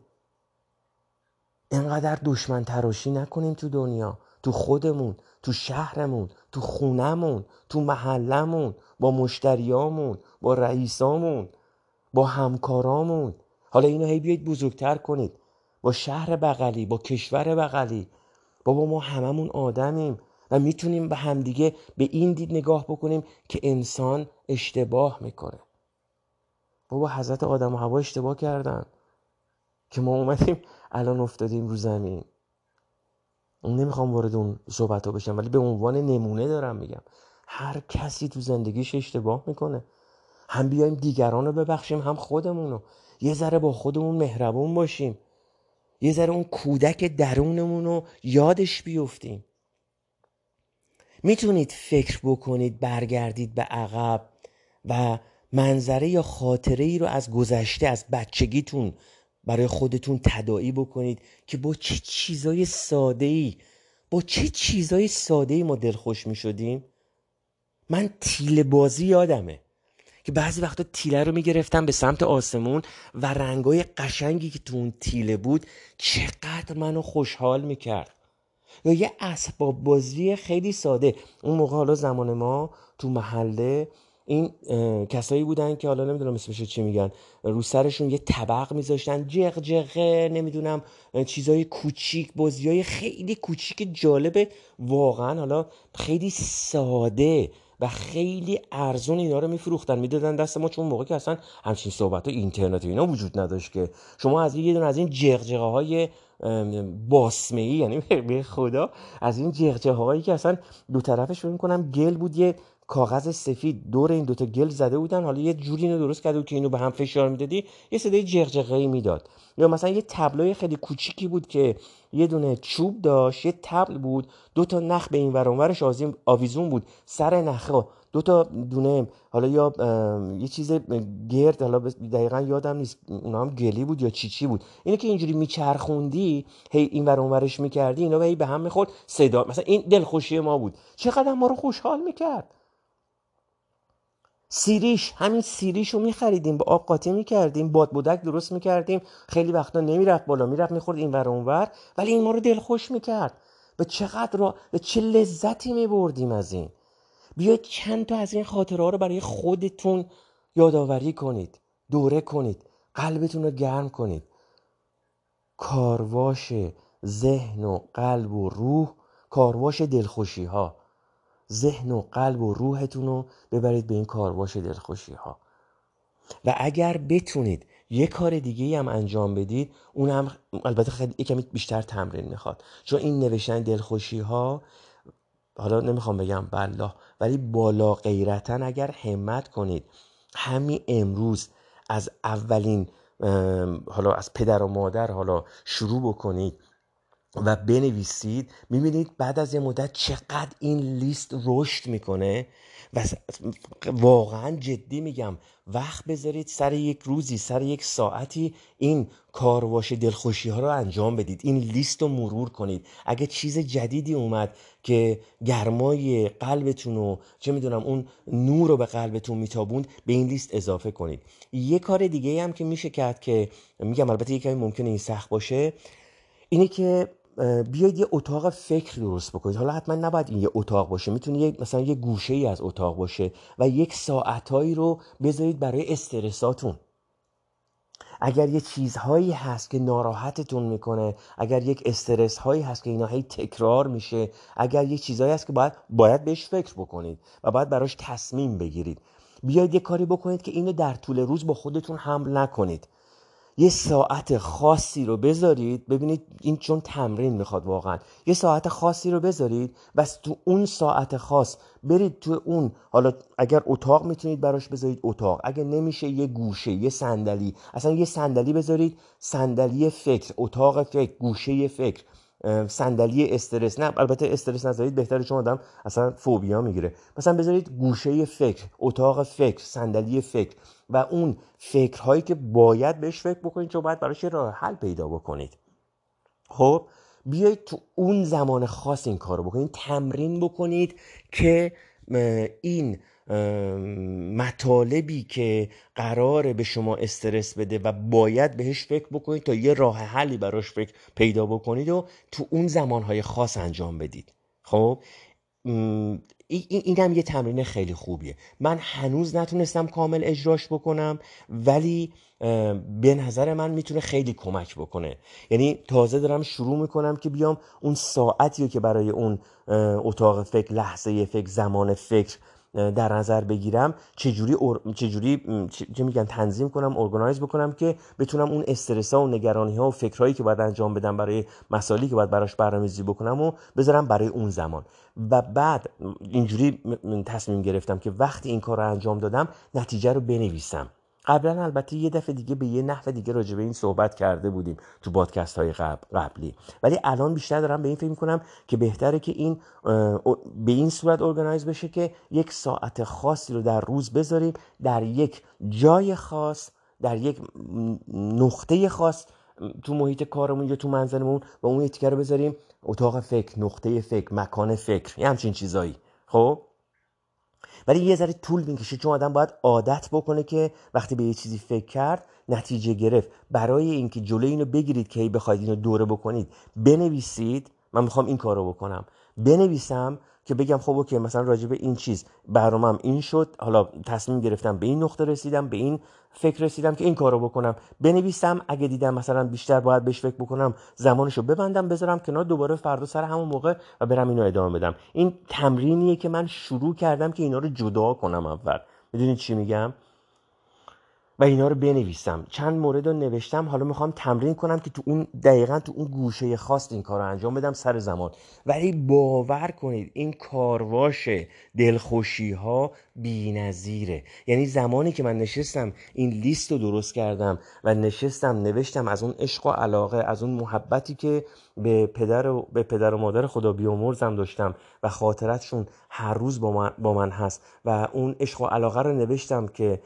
انقدر دشمن تراشی نکنیم تو دنیا تو خودمون. تو شهرمون تو خونمون تو محلمون با مشتریامون با رئیسامون با همکارامون. حالا اینو هی بیاید بزرگتر کنید. با شهر بغلی با کشور بغلی. بابا ما هممون آدمیم و می‌تونیم به همدیگه به این دید نگاه بکنیم که انسان اشتباه می‌کنه. بابا حضرت آدم و هوا اشتباه کردن. که ما اومدیم الان افتادیم رو زمین. نمی‌خوام وارد اون صحبت ها بشم ولی به عنوان نمونه دارم میگم. هر کسی تو زندگیش اشتباه می‌کنه. هم بیایم دیگران رو ببخشیم هم خودمون رو. یه ذره با خودمون مهربون باشیم. یه ذره اون کودک درونمون رو یادش بیفتیم. می‌تونید فکر بکنید برگردید به عقب و منظره یا خاطره ای رو از گذشته از بچگیتون برای خودتون تداعی بکنید که با چه چیزای ساده ای با چه چیزای ساده ای ما دلخوش می شدیم من تیل بازی یادمه که بعضی وقتا تیله رو می‌گرفتم به سمت آسمون و رنگای قشنگی که تو اون تیله بود چقدر منو خوشحال می‌کرد. یا یه اسباب بازی خیلی ساده. اون موقع حالا زمان ما تو محله این کسایی بودن که حالا نمی‌دونم اسمش چی میگن رو سرشون یه طبق میذاشتن جغ جغه نمی‌دونم چیزای کوچیک بازی های خیلی کوچیک جالبه. واقعا حالا خیلی ساده و خیلی ارزون اینا رو میفروختن می‌دادن دست ما. چون موقع که اصلا همچین صحبت و اینترنت اینا وجود نداشت که. شما از یه دونه از این جغجغه های باسمه ای یعنی به خدا از این جغجغه هایی که اصلا دو طرفش کنم گل بود یه کاغذ سفید دور این دوتا گل زده بودن. حالا یه جوری اینو درست کرده بود که اینو به هم فشار می‌دادی یه صدای جغجغه‌ای می‌داد. یا مثلا یه تبلوی خیلی کوچیکی بود که یه دونه چوب داشت یه تبل بود دو تا نخ به این ور آویزون بود. سر نخه دو تا دونه حالا یا یه چیز گرد حالا دقیقا یادم نیست اونا هم گلی بود یا چی چی بود. اینو که اینجوری میچرخوندی هی این ور اونورش می‌کردی اینا به هم می‌خورد صدا مثلا این دلخوشی ما بود. چقدر ما رو خوشحال می‌کرد. سیریش همین سیریش رو میخریدیم با آب قاطی می‌کردیم باد بودک درست می‌کردیم. خیلی وقتا نمی‌رفت بالا می‌رفت می‌خورد این ور اونور ولی این ما رو دلخوش می‌کرد. به چقدر را به چه لذتی میبردیم از این؟ بیاید چند تا از این خاطره رو برای خودتون یادآوری کنید دوره کنید قلبتون رو گرم کنید. کارواش ذهن و قلب و روح کارواش دلخوشی ها ذهن و قلب و روحتون رو ببرید به این کارواش دلخوشی ها و اگر بتونید یه کار دیگه هم انجام بدید اون هم البته خیلی کمی بیشتر تمرین می‌خواد. چون این نوشتن دلخوشی ها حالا نمی‌خوام بگم بالله ولی بالا غیرتا اگر همت کنید همین امروز از اولین حالا از پدر و مادر حالا شروع بکنید و بنویسید می‌بینید بعد از یه مدت چقدر این لیست رشد می‌کنه و واقعا جدی میگم وقت بذارید سر یک روزی سر یک ساعتی این کارواش دلخوشی ها رو انجام بدید. این لیست رو مرور کنید. اگه چیز جدیدی اومد که گرمای قلبتون رو چه می‌دونم اون نور رو به قلبتون میتابوند به این لیست اضافه کنید. یه کار دیگه هم که میشه کرد که میگم البته یه کمی ممکنه این سخت باشه اینه که بیاید یه اتاق فکر درست بکنید. حالا حتما نباید این یه اتاق باشه. می‌تونه یه مثلا یه گوشه ای از اتاق باشه و یک ساعتهایی رو بذارید برای استرساتون. اگر یه چیزهایی هست که ناراحتتون می‌کنه اگر یک استرس هایی هست که اینا هی تکرار میشه اگر یه چیزهایی هست که باید باید بهش فکر بکنید و باید براش تصمیم بگیرید. بیاید یه کاری بکنید که اینو در طول روز با خودتون حمل نکنید. یه ساعت خاصی رو بذارید. ببینید این چون تمرین می‌خواد واقعا. یه ساعت خاصی رو بذارید. بس تو اون ساعت خاص برید تو اون. حالا اگر اتاق می‌تونید براش بذارید اتاق. اگر نمیشه یه گوشه یه صندلی. اصلا یه صندلی بذارید. صندلی فکر اتاق فکر گوشه فکر. صندلی استرس. نه البته استرس نذارید بهتره چون آدم اصلا فوبیا می‌گیره. مثلا بذارید گوشه فکر اتاق فکر صندلی فکر و اون فکرهایی که باید بهش فکر بکنید چون باید براش راه حل پیدا بکنید. خب بیایید تو اون زمان خاص این کار رو بکنید تمرین بکنید که این مطالبی که قراره به شما استرس بده و باید بهش فکر بکنید تا یه راه حلی براش فکر پیدا بکنید و تو اون زمانهای خاص انجام بدید. خب؟ این هم یه تمرین خیلی خوبیه. من هنوز نتونستم کامل اجراش بکنم ولی به نظر من می‌تونه خیلی کمک بکنه. یعنی تازه دارم شروع می‌کنم که بیام اون ساعتی که برای اون اتاق فکر لحظه فکر زمان فکر در نظر بگیرم چجوری, اور... چجوری چه میگن تنظیم کنم ارگانایز بکنم که بتونم اون استرس ها و نگرانی ها و فکرهایی که باید انجام بدم برای مسائلی که باید براش برنامه‌ریزی بکنم و بذارم برای اون زمان. و بعد اینجوری تصمیم گرفتم که وقتی این کار رو انجام دادم نتیجه رو بنویسم. قبلا البته یه دفعه دیگه به یه نحو دیگه راجع به این صحبت کرده بودیم تو پادکست های قبلی. ولی الان بیشتر دارم به این فکر می‌کنم که بهتره که این به این صورت ارگانایز بشه که یک ساعت خاصی رو در روز بذاریم در یک جای خاص در یک نقطه خاص تو محیط کارمون یا تو منزلمون و اون یکی رو بذاریم. اتاق فکر نقطه فکر مکان فکر یه همچین چیزایی. خب؟ ولی یه ذره طول می‌کشه چون آدم باید عادت بکنه که وقتی به یه چیزی فکر کرد نتیجه گرفت. برای اینکه جلوی اینو بگیرید که بخواید اینو دوره بکنید بنویسید من می‌خوام این کارو بکنم. بنویسم که بگم خب اوکی مثلا راجع به این چیز برنامه‌ام این شد حالا تصمیم گرفتم به این نقطه رسیدم به این فکر رسیدم که این کارو بکنم. بنویسم اگه دیدم مثلا بیشتر باید بهش فکر بکنم زمانشو ببندم بذارم کنار دوباره فردا سر همون موقع و برم اینو ادامه بدم. این تمرینیه که من شروع کردم که اینا رو جدا کنم اول. می‌دونید چی میگم؟ و اینا رو بنویسم. چند مورد رو نوشتم. حالا می‌خوام تمرین کنم که تو اون دقیقا تو اون گوشه خواست این کار رو انجام بدم سر زمان. ولی باور کنید این کارواش دلخوشی ها بی نظیره. یعنی زمانی که من نشستم این لیست رو درست کردم و نشستم نوشتم از اون عشق و علاقه از اون محبتی که به پدر و, به پدر و مادر خدا بیامرزم داشتم و خاطرتشون هر روز با من, با من هست و اون عشق و علاقه رو نوشتم که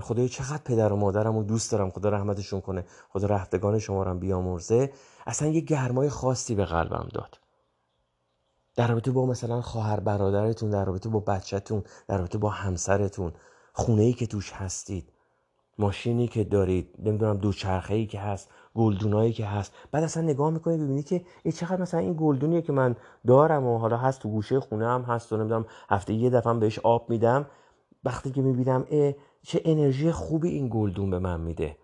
خدای چقدر پدر و مادرم رو دوست دارم خدا رحمتشون کنه. خدا رفتگان شما رو بیامرزه. اصلا یه گرمای خاصی به قلبم داد. در رابطه با مثلا خواهر برادرتون در رابطه با بچهتون در رابطه با همسرتون خونه ای که توش هستید ماشینی که دارید نمی‌دونم دوچرخه ای که هست گلدونایی که هست. بعد اصلا نگاه می‌کنید ببینید که این چقدر مثلا این گلدونیه که من دارم و حالا هست تو گوشه خونه هم هست و نمی‌دونم هفته یه دفعه بهش آب میدم. وقتی که می‌بینم چه انرژی خوبی این گلدون به من میده.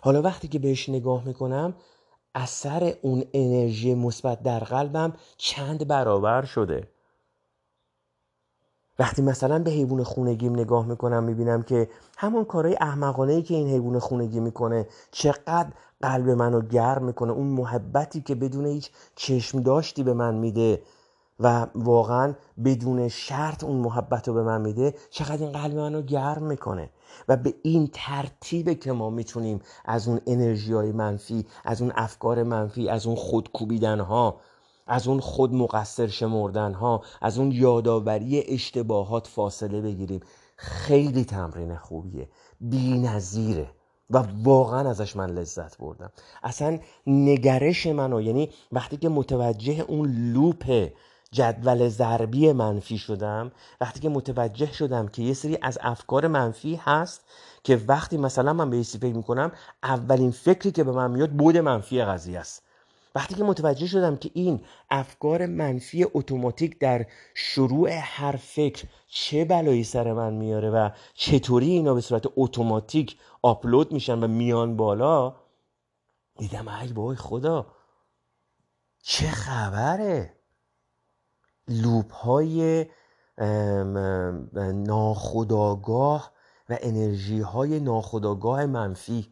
حالا وقتی که بهش نگاه می‌کنم اثر اون انرژی مثبت در قلبم چند برابر شده. وقتی مثلا به حیوان خونگیم نگاه می‌کنم می‌بینم که همون کارهای احمقانه ای که این حیوان خونگی می‌کنه چقدر قلب منو گرم می‌کنه. اون محبتی که بدون هیچ چشم داشتی به من میده. و واقعا بدون شرط اون محبت رو به من میده چقدر این قلب منو گرم می‌کنه. و به این ترتیب که ما می‌تونیم از اون انرژی های منفی از اون افکار منفی از اون خودکوبیدن ها از اون خود مقصر شمردن ها از اون یادآوری اشتباهات فاصله بگیریم. خیلی تمرین خوبیه. بی نظیره و واقعا ازش من لذت بردم. اصلا نگرش منو یعنی وقتی که متوجه اون لوپ جدول ضربی منفی شدم. وقتی که متوجه شدم که یه سری از افکار منفی هست که وقتی مثلا من به یه فکر می‌کنم اولین فکری که به من میاد بود منفی قضیه است. وقتی که متوجه شدم که این افکار منفی اتوماتیک در شروع هر فکر چه بلایی سر من میاره و چطوری اینا به صورت اتوماتیک آپلود میشن و میان بالا دیدم ای بای خدا چه خبره! لوپ های ناخداگاه و انرژی های ناخداگاه منفی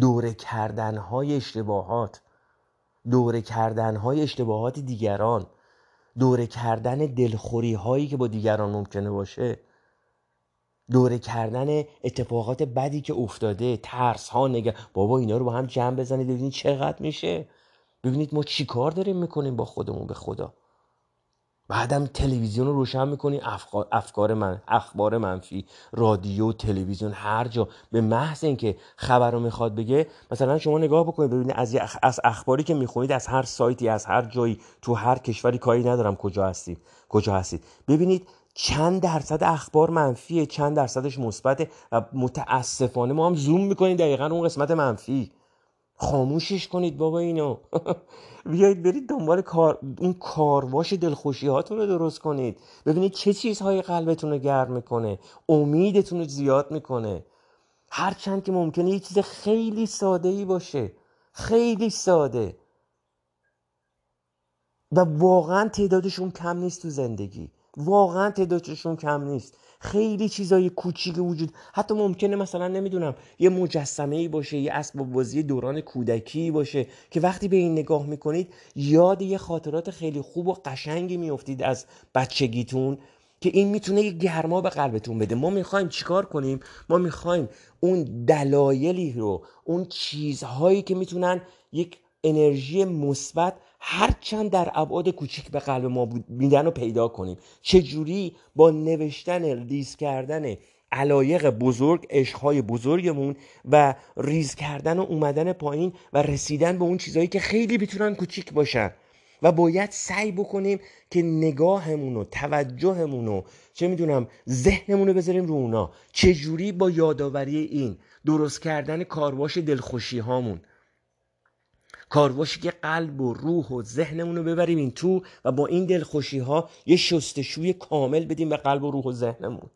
دوره کردن های اشتباهات دوره کردن های اشتباهات دیگران دوره کردن دلخوری هایی که با دیگران ممکنه باشه دوره کردن اتفاقات بدی که افتاده ترس ها نگه بابا اینا رو با هم جمع بزنید ببینید چقدر میشه. ببینید ما چی کار داریم می‌کنیم با خودمون به خدا. بعدم تلویزیون رو روشن می‌کنی افکار من اخبار منفی رادیو تلویزیون هر جا. به محض اینکه خبر رو می‌خواد بگه مثلا شما نگاه بکنید ببینید از, از اخباری که می‌خونید از هر سایتی از هر جایی تو هر کشوری کاری ندارم کجا هستید کجا هستید. ببینید چند درصد اخبار منفیه چند درصدش مثبته و متاسفانه ما هم زوم می‌کنیم دقیقا اون قسمت منفی. خاموشش کنید بابا اینو. [LAUGHS] بیایید برید دنبال کار اون کارواش دلخوشی هاتون رو درست کنید. ببینید چه چیزهای قلبتون رو گرم می‌کنه. امیدتون رو زیاد می‌کنه. هرچند که ممکنه یه چیز خیلی ساده ای باشه. خیلی ساده. و واقعا تعدادشون کم نیست تو زندگی. واقعا تعدادشون کم نیست. خیلی چیزای کوچیک وجود. حتی ممکنه مثلا نمی‌دونم یه مجسمه ای باشه یه اسباب بازی دوران کودکی باشه که وقتی به این نگاه می‌کنید یاد یه خاطرات خیلی خوب و قشنگی میافتید از بچگیتون که این می‌تونه یه گرما به قلبتون بده. ما می‌خوایم چیکار کنیم؟ ما می‌خوایم اون دلایلی رو اون چیزهایی که می‌تونن یک انرژی مثبت هرچند در ابعاد کوچیک به قلب ما میدن رو پیدا کنیم. چجوری با نوشتن ریز کردن علایق بزرگ عشقهای بزرگمون و ریز کردن و اومدن پایین و رسیدن به اون چیزهایی که خیلی می‌تونن کوچیک باشن. و باید سعی بکنیم که نگاهمون و توجهمون و چه می‌دونم ذهنمون رو بذاریم رو اونا. چجوری با یادآوری این درست کردن کارواش دلخوشی هامون کارواشی که قلب و روح و ذهنمون رو ببریم این تو و با این دلخوشی ها یه شستشوی کامل بدیم به قلب و روح و ذهنمون.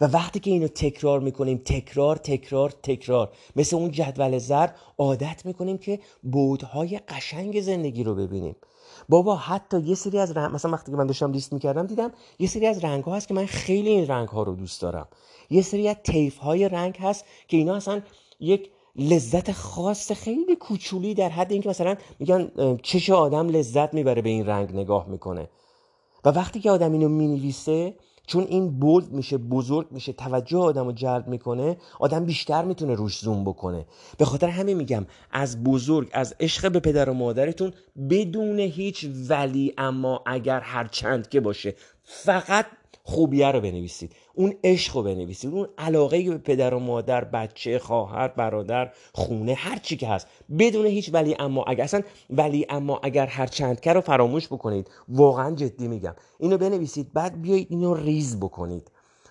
و وقتی که اینو تکرار می‌کنیم تکرار تکرار تکرار مثل اون جدول زر عادت می‌کنیم که بودهای قشنگ زندگی رو ببینیم. بابا حتی یه سری از رنگ مثلا وقتی که من داشتم لیست می‌کردم دیدم یه سری از رنگ ها هست که من خیلی این رنگ ها رو دوست دارم. یه سری از تیف های رنگ هست که اینا اصلا یک لذت خاص خیلی کوچولی در حد اینکه مثلا میگن چش آدم لذت می‌بره به این رنگ نگاه می‌کنه. و وقتی که آدم اینو می‌نویسه چون این بولد میشه بزرگ میشه توجه آدم رو جلب می‌کنه آدم بیشتر می‌تونه روش زوم بکنه. به خاطر همین میگم از بزرگ از عشق به پدر و مادرتون بدون هیچ ولی اما اگر هر چند که باشه فقط خوبیه رو بنویسید. اون عشق رو بنویسید. اون علاقه به پدر و مادر بچه خواهر برادر خونه هر چی که هست. بدون هیچ ولی اما اگر اصلا ولی اما اگر هر چند رو فراموش بکنید. واقعا جدی میگم. اینو بنویسید بعد بیایید اینو ریز بکنید.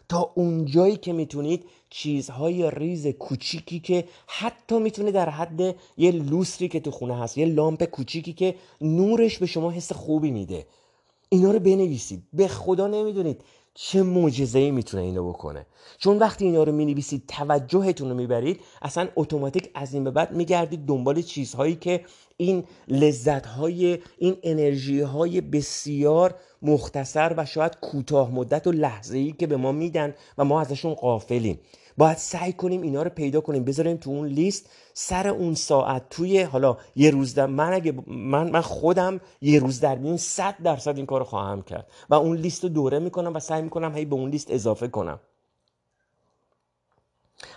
تا اونجایی که می‌تونید چیزهای ریز کوچیکی که حتی می‌تونه در حد یه لوستری که تو خونه هست یه لامپ کوچیکی که نورش به شما حس خوبی میده. اینا رو بنویسید. به خدا نمی‌دونید. چه معجزه ای می‌تونه اینو بکنه؟ چون وقتی اینا رو می‌نویسید توجهتون رو می‌برید اصلا اتوماتیک از این به بعد میگردید دنبال چیزهایی که این لذت های این انرژی های بسیار مختصر و شاید کوتاه مدت و لحظه ای که به ما میدن و ما ازشون قافلیم باید سعی کنیم اینا رو پیدا کنیم بذاریم تو اون لیست. سر اون ساعت توی حالا یه روز در من اگه من من خودم یه روز در میون 100 درصد این کار خواهم کرد و اون لیست رو دوره می‌کنم و سعی می‌کنم هی به اون لیست اضافه کنم.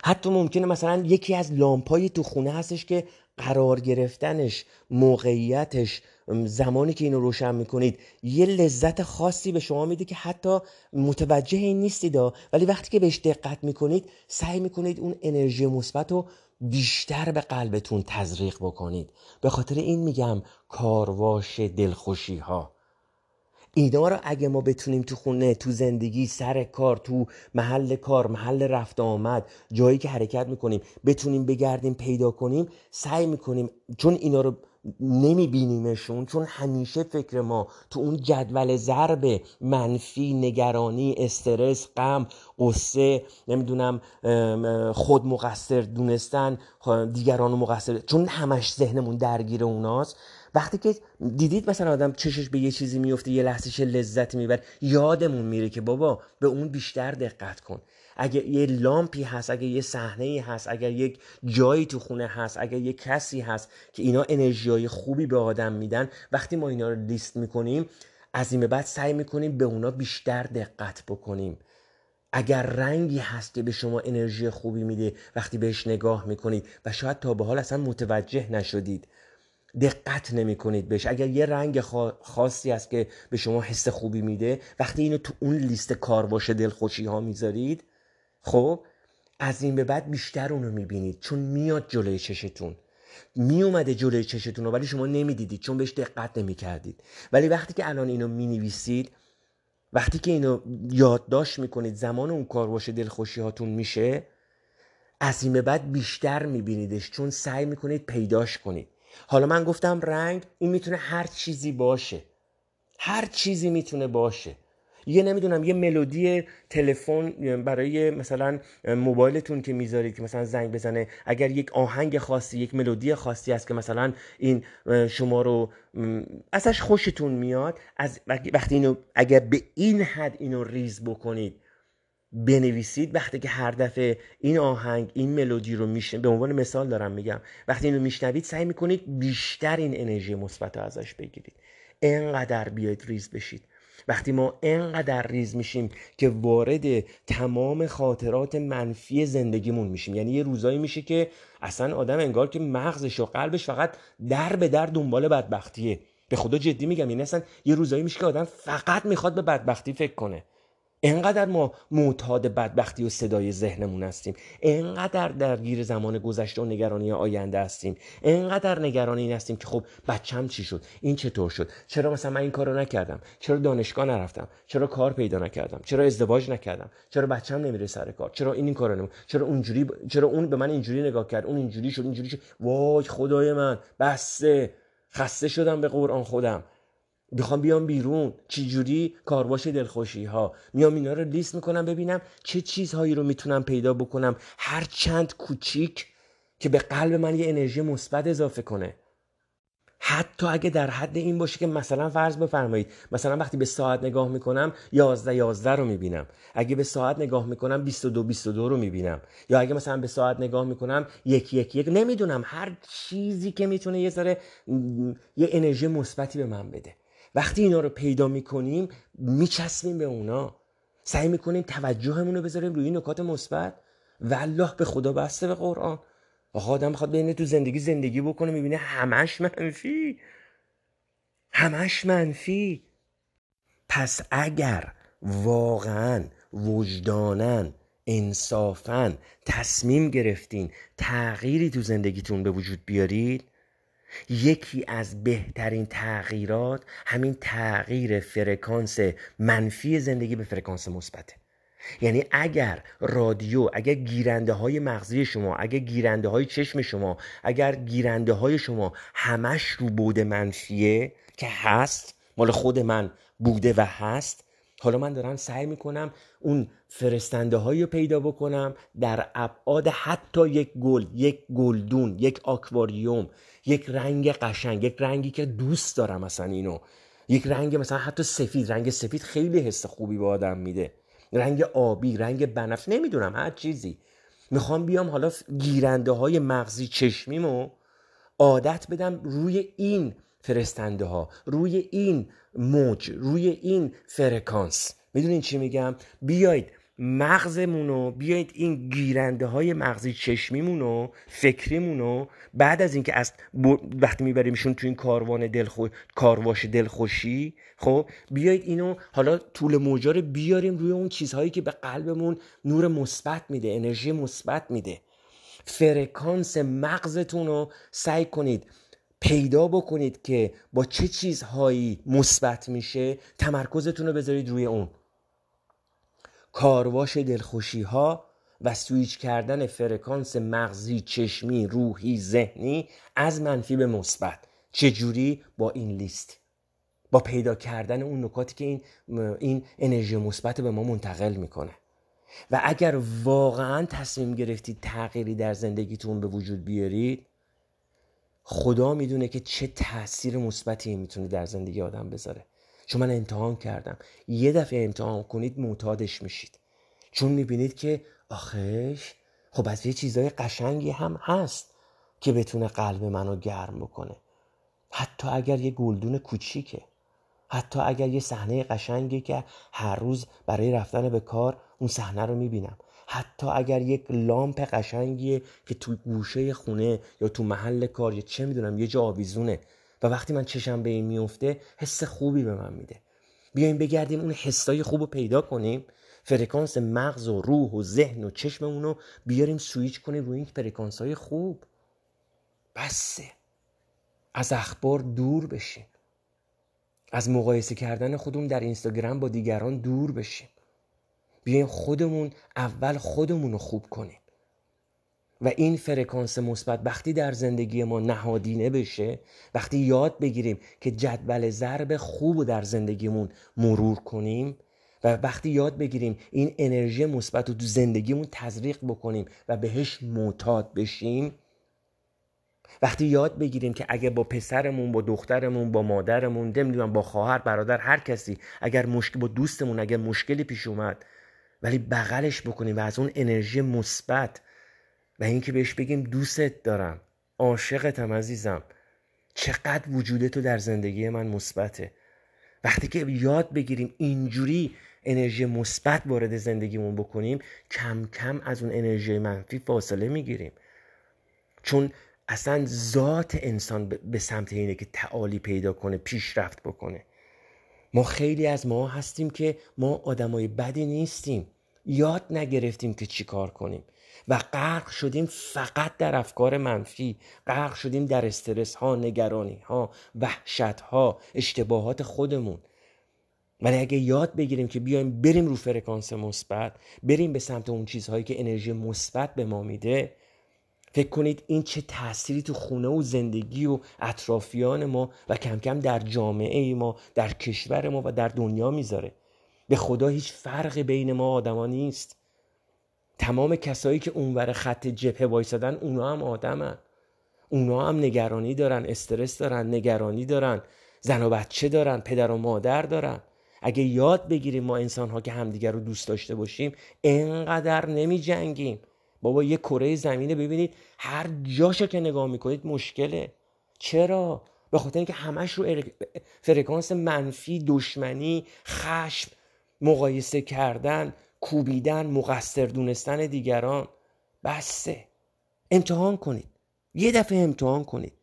حتی ممکنه مثلا یکی از لامپایی تو خونه هستش که قرار گرفتنش موقعیتش زمانی که اینو روشن می‌کنید یه لذت خاصی به شما میده که حتی متوجه این نیستید ولی وقتی که بهش دقت می‌کنید سعی می‌کنید اون انرژی مثبت رو بیشتر به قلبتون تزریق بکنید. به خاطر این میگم کارواش دلخوشی ها. اینا رو اگه ما بتونیم تو خونه تو زندگی سر کار تو محل کار محل رفت آمد جایی که حرکت می‌کنیم بتونیم بگردیم پیدا کنیم سعی می‌کنیم چون اینا رو نمیبینیمشون چون همیشه فکر ما تو اون جدول ضرب منفی نگرانی استرس غم قصه نمی‌دونم خود مقصر دونستن دیگران مقصر چون همش ذهنمون درگیر اوناست. وقتی که دیدید مثلا آدم چشش به یه چیزی میفته یه لحظهش لذت می‌بره یادمون میره که بابا به اون بیشتر دقت کن. اگه یه لامپی هست اگه یه صحنه هست اگر یک جایی تو خونه هست اگر یه کسی هست که اینا انرژی خوبی به آدم میدن وقتی ما اینا رو لیست می‌کنیم از این به بعد سعی می‌کنیم به اونا بیشتر دقت بکنیم. اگر رنگی هست که به شما انرژی خوبی میده وقتی بهش نگاه می‌کنید و شاید تا به حال اصلا متوجه نشدید دقت نمی کنید بهش. اگر یه رنگ خاصی هست که به شما حس خوبی میده وقتی اینو تو اون لیست کار باشه دلخوشی ها می‌ذارید خب از این به بعد بیشتر اونو می‌بینید چون میاد جلوی چشتون. می اومده جلوی چشتون ولی شما نمی‌دیدید چون بهش دقت نمی‌کردید. ولی وقتی که الان اینو می‌نویسید وقتی که اینو یادداشت می‌کنید زمان اون کار باشه دلخوشی هاتون میشه از این به بعد بیشتر میبینیدش چون سعی می‌کنید پیداش کنید. حالا من گفتم رنگ این می‌تونه هر چیزی باشه. هر چیزی می‌تونه باشه. یه نمی‌دونم یه ملودی تلفن برای مثلا موبایلتون که می‌ذارید که مثلا زنگ بزنه. اگر یک آهنگ خاصی یک ملودی خاصی هست که مثلا این شما رو ازش خوشتون میاد از وقتی اینو اگر به این حد اینو ریز بکنید بنویسید. وقتی که هر دفعه این آهنگ این ملودی رو میشن به عنوان مثال دارم میگم وقتی اینو میشنوید سعی می‌کنید بیشتر این انرژی مثبت ازش بگیرید. انقدر بیاید ریز بشید. وقتی ما انقدر ریز میشیم که وارد تمام خاطرات منفی زندگیمون میشیم. یعنی یه روزایی میشه که اصلا آدم انگار که مغزش و قلبش فقط در به در دنبال بدبختیه. به خدا جدی میگم یعنی اصلا یه روزایی میشه که آدم فقط می‌خواد به بدبختی فکر کنه. انقدر ما معتاد بدبختی و صدای ذهنمون هستیم. انقدر درگیر زمان گذشته و نگرانی آینده هستیم. انقدر نگران این هستیم که خب بچم چی شد؟ این چطور شد؟ چرا مثلا من این کارو نکردم؟ چرا دانشگاه نرفتم؟ چرا کار پیدا نکردم؟ چرا ازدواج نکردم؟ چرا بچم نمیره سر کار؟ چرا این این کارو نمی چرا اونجوری چرا اون به من اینجوری نگاه کرد؟ اون اینجوری شد اینجوری شد. وای خدای من بسه خسته شدم به قرآن خودم. می‌خوام بیام بیرون. چی جوری کارواش دلخوشی ها میام اینا رو لیست می‌کنم ببینم چه چیزهایی رو می‌تونم پیدا بکنم. هر چند کوچیک که به قلب من یه انرژی مثبت اضافه کنه. حتی اگه در حد این باشه که مثلا فرض بفرمایید مثلا وقتی به ساعت نگاه می‌کنم 11 11 رو می‌بینم. اگه به ساعت نگاه می‌کنم 22 22 رو می‌بینم. یا اگه مثلا به ساعت نگاه می‌کنم یک یک یک. نمی‌دونم هر چیزی که می‌تونه یه ذره یه انرژی مثبتی به من بده. وقتی اینا رو پیدا می‌کنیم میچسبیم به اونا. سعی می‌کنیم توجهمون رو بذاریم روی نکات مثبت والله به خدا بسته به قرآن. آقا آدم می‌خواد بینه تو زندگی زندگی بکنه می‌بینه همش منفی. همش منفی. پس اگر واقعا وجدانن انصافا تصمیم گرفتین تغییری تو زندگیتون به وجود بیارید یکی از بهترین تغییرات همین تغییر فرکانس منفی زندگی به فرکانس مثبته. یعنی اگر رادیو اگر گیرنده های مغزی شما اگر گیرنده های چشم شما اگر گیرنده های شما همش رو بود منفیه که هست مال خود من بوده و هست حالا من دارم سعی می‌کنم اون فرستنده هایی رو پیدا بکنم در ابعاد حتی یک گل یک گلدون یک آکواریوم یک رنگ قشنگ یک رنگی که دوست دارم مثلا اینو. یک رنگ مثلا حتی سفید رنگ سفید خیلی حس خوبی به آدم میده. رنگ آبی رنگ بنفش نمی‌دونم هر چیزی. می‌خوام بیام حالا گیرنده های مغزی چشمیمو عادت بدم روی این فرستنده ها روی این موج روی این فرکانس. می‌دونین چی میگم؟ بیاید مغزمونو بیایید این گیرنده های مغزی چشمیمونو فکریمونو بعد از اینکه از وقتی میبریمشون تو این کاروان دلخو... کارواش دلخوشی خب بیایید اینو حالا طول موجا رو بیاریم روی اون چیزهایی که به قلبمون نور مثبت میده انرژی مثبت میده. فرکانس مغزتون رو سعی کنید پیدا بکنید که با چه چیزهایی مثبت میشه تمرکزتون رو بذارید روی اون. کارواش دلخوشی ها و سویچ کردن فرکانس مغزی چشمی روحی ذهنی از منفی به مثبت. چجوری؟ با این لیست. با پیدا کردن اون نکاتی که این این انرژی مثبت به ما منتقل می‌کنه. و اگر واقعا تصمیم گرفتید تغییری در زندگیتون به وجود بیارید خدا می‌دونه که چه تاثیر مثبتی می‌تونه در زندگی آدم بذاره. چون من امتحان کردم. یه دفعه امتحان کنید معتادش میشید. چون می‌بینید که آخش خب از یه چیزای قشنگی هم هست که بتونه قلب منو گرم بکنه. حتی اگر یه گلدون کوچیکه. حتی اگر یه صحنه قشنگی که هر روز برای رفتن به کار اون صحنه رو می‌بینم. حتی اگر یک لامپ قشنگیه که تو گوشه خونه یا تو محل کار یا چه می‌دونم یه جا آویزونه و وقتی من چشم به این میفته حس خوبی به من میده. بیایم بگردیم اون حسای خوب رو پیدا کنیم فرکانس مغز و روح و ذهن و چشممون رو بیاریم سویچ کنیم روی این فرکانس های خوب. بسه. از اخبار دور بشیم. از مقایسه کردن خودمون در اینستاگرام با دیگران دور بشیم. بیایم خودمون اول خودمون رو خوب کنیم. و این فرکانس مثبت وقتی در زندگی ما نهادینه بشه وقتی یاد بگیریم که جدول ضرب خوب در زندگیمون مرور کنیم و وقتی یاد بگیریم این انرژی مثبت رو تو زندگیمون تزریق بکنیم و بهش معتاد بشیم وقتی یاد بگیریم که اگه با پسرمون با دخترمون با مادرمون نمی‌دونم با خواهر برادر هر کسی اگر مشکل با دوستمون اگر مشکلی پیش اومد ولی بغلش بکنیم و از اون انرژی مثبت و اینکه بهش بگیم دوستت دارم عاشقتم عزیزم. چقدر وجود تو در زندگی من مثبته. وقتی که یاد بگیریم اینجوری انرژی مثبت وارد زندگیمون بکنیم کم کم از اون انرژی منفی فاصله می‌گیریم. چون اصلا ذات انسان به سمت اینه که تعالی پیدا کنه پیشرفت بکنه. ما خیلی از ما هستیم که ما آدمای بدی نیستیم. یاد نگرفتیم که چی کار کنیم. و غرق شدیم فقط در افکار منفی. غرق شدیم در استرس ها نگرانی ها وحشت ها اشتباهات خودمون. ولی اگه یاد بگیریم که بیایم بریم رو فرکانس مثبت بریم به سمت اون چیزهایی که انرژی مثبت به ما میده فکر کنید این چه تأثیری تو خونه و زندگی و اطرافیان ما و کم کم در جامعه ما در کشور ما و در دنیا می‌ذاره. به خدا هیچ فرق بین ما آدما نیست. تمام کسایی که اونور خط جبهه وایسادن اونا هم آدمن. اونا هم نگرانی دارن استرس دارن نگرانی دارن. زن و بچه دارن پدر و مادر دارن. اگه یاد بگیریم ما انسان ها که همدیگر رو دوست داشته باشیم انقدر نمی جنگیم بابا یه کره زمینه ببینید. هر جاشو که نگاه می‌کنید مشکله. چرا؟ به خاطر اینکه همش رو فرکانس منفی دشمنی خشم مقایسه کردن کوبیدن مقصر دونستن دیگران. بسته امتحان کنید. یه دفعه امتحان کنید.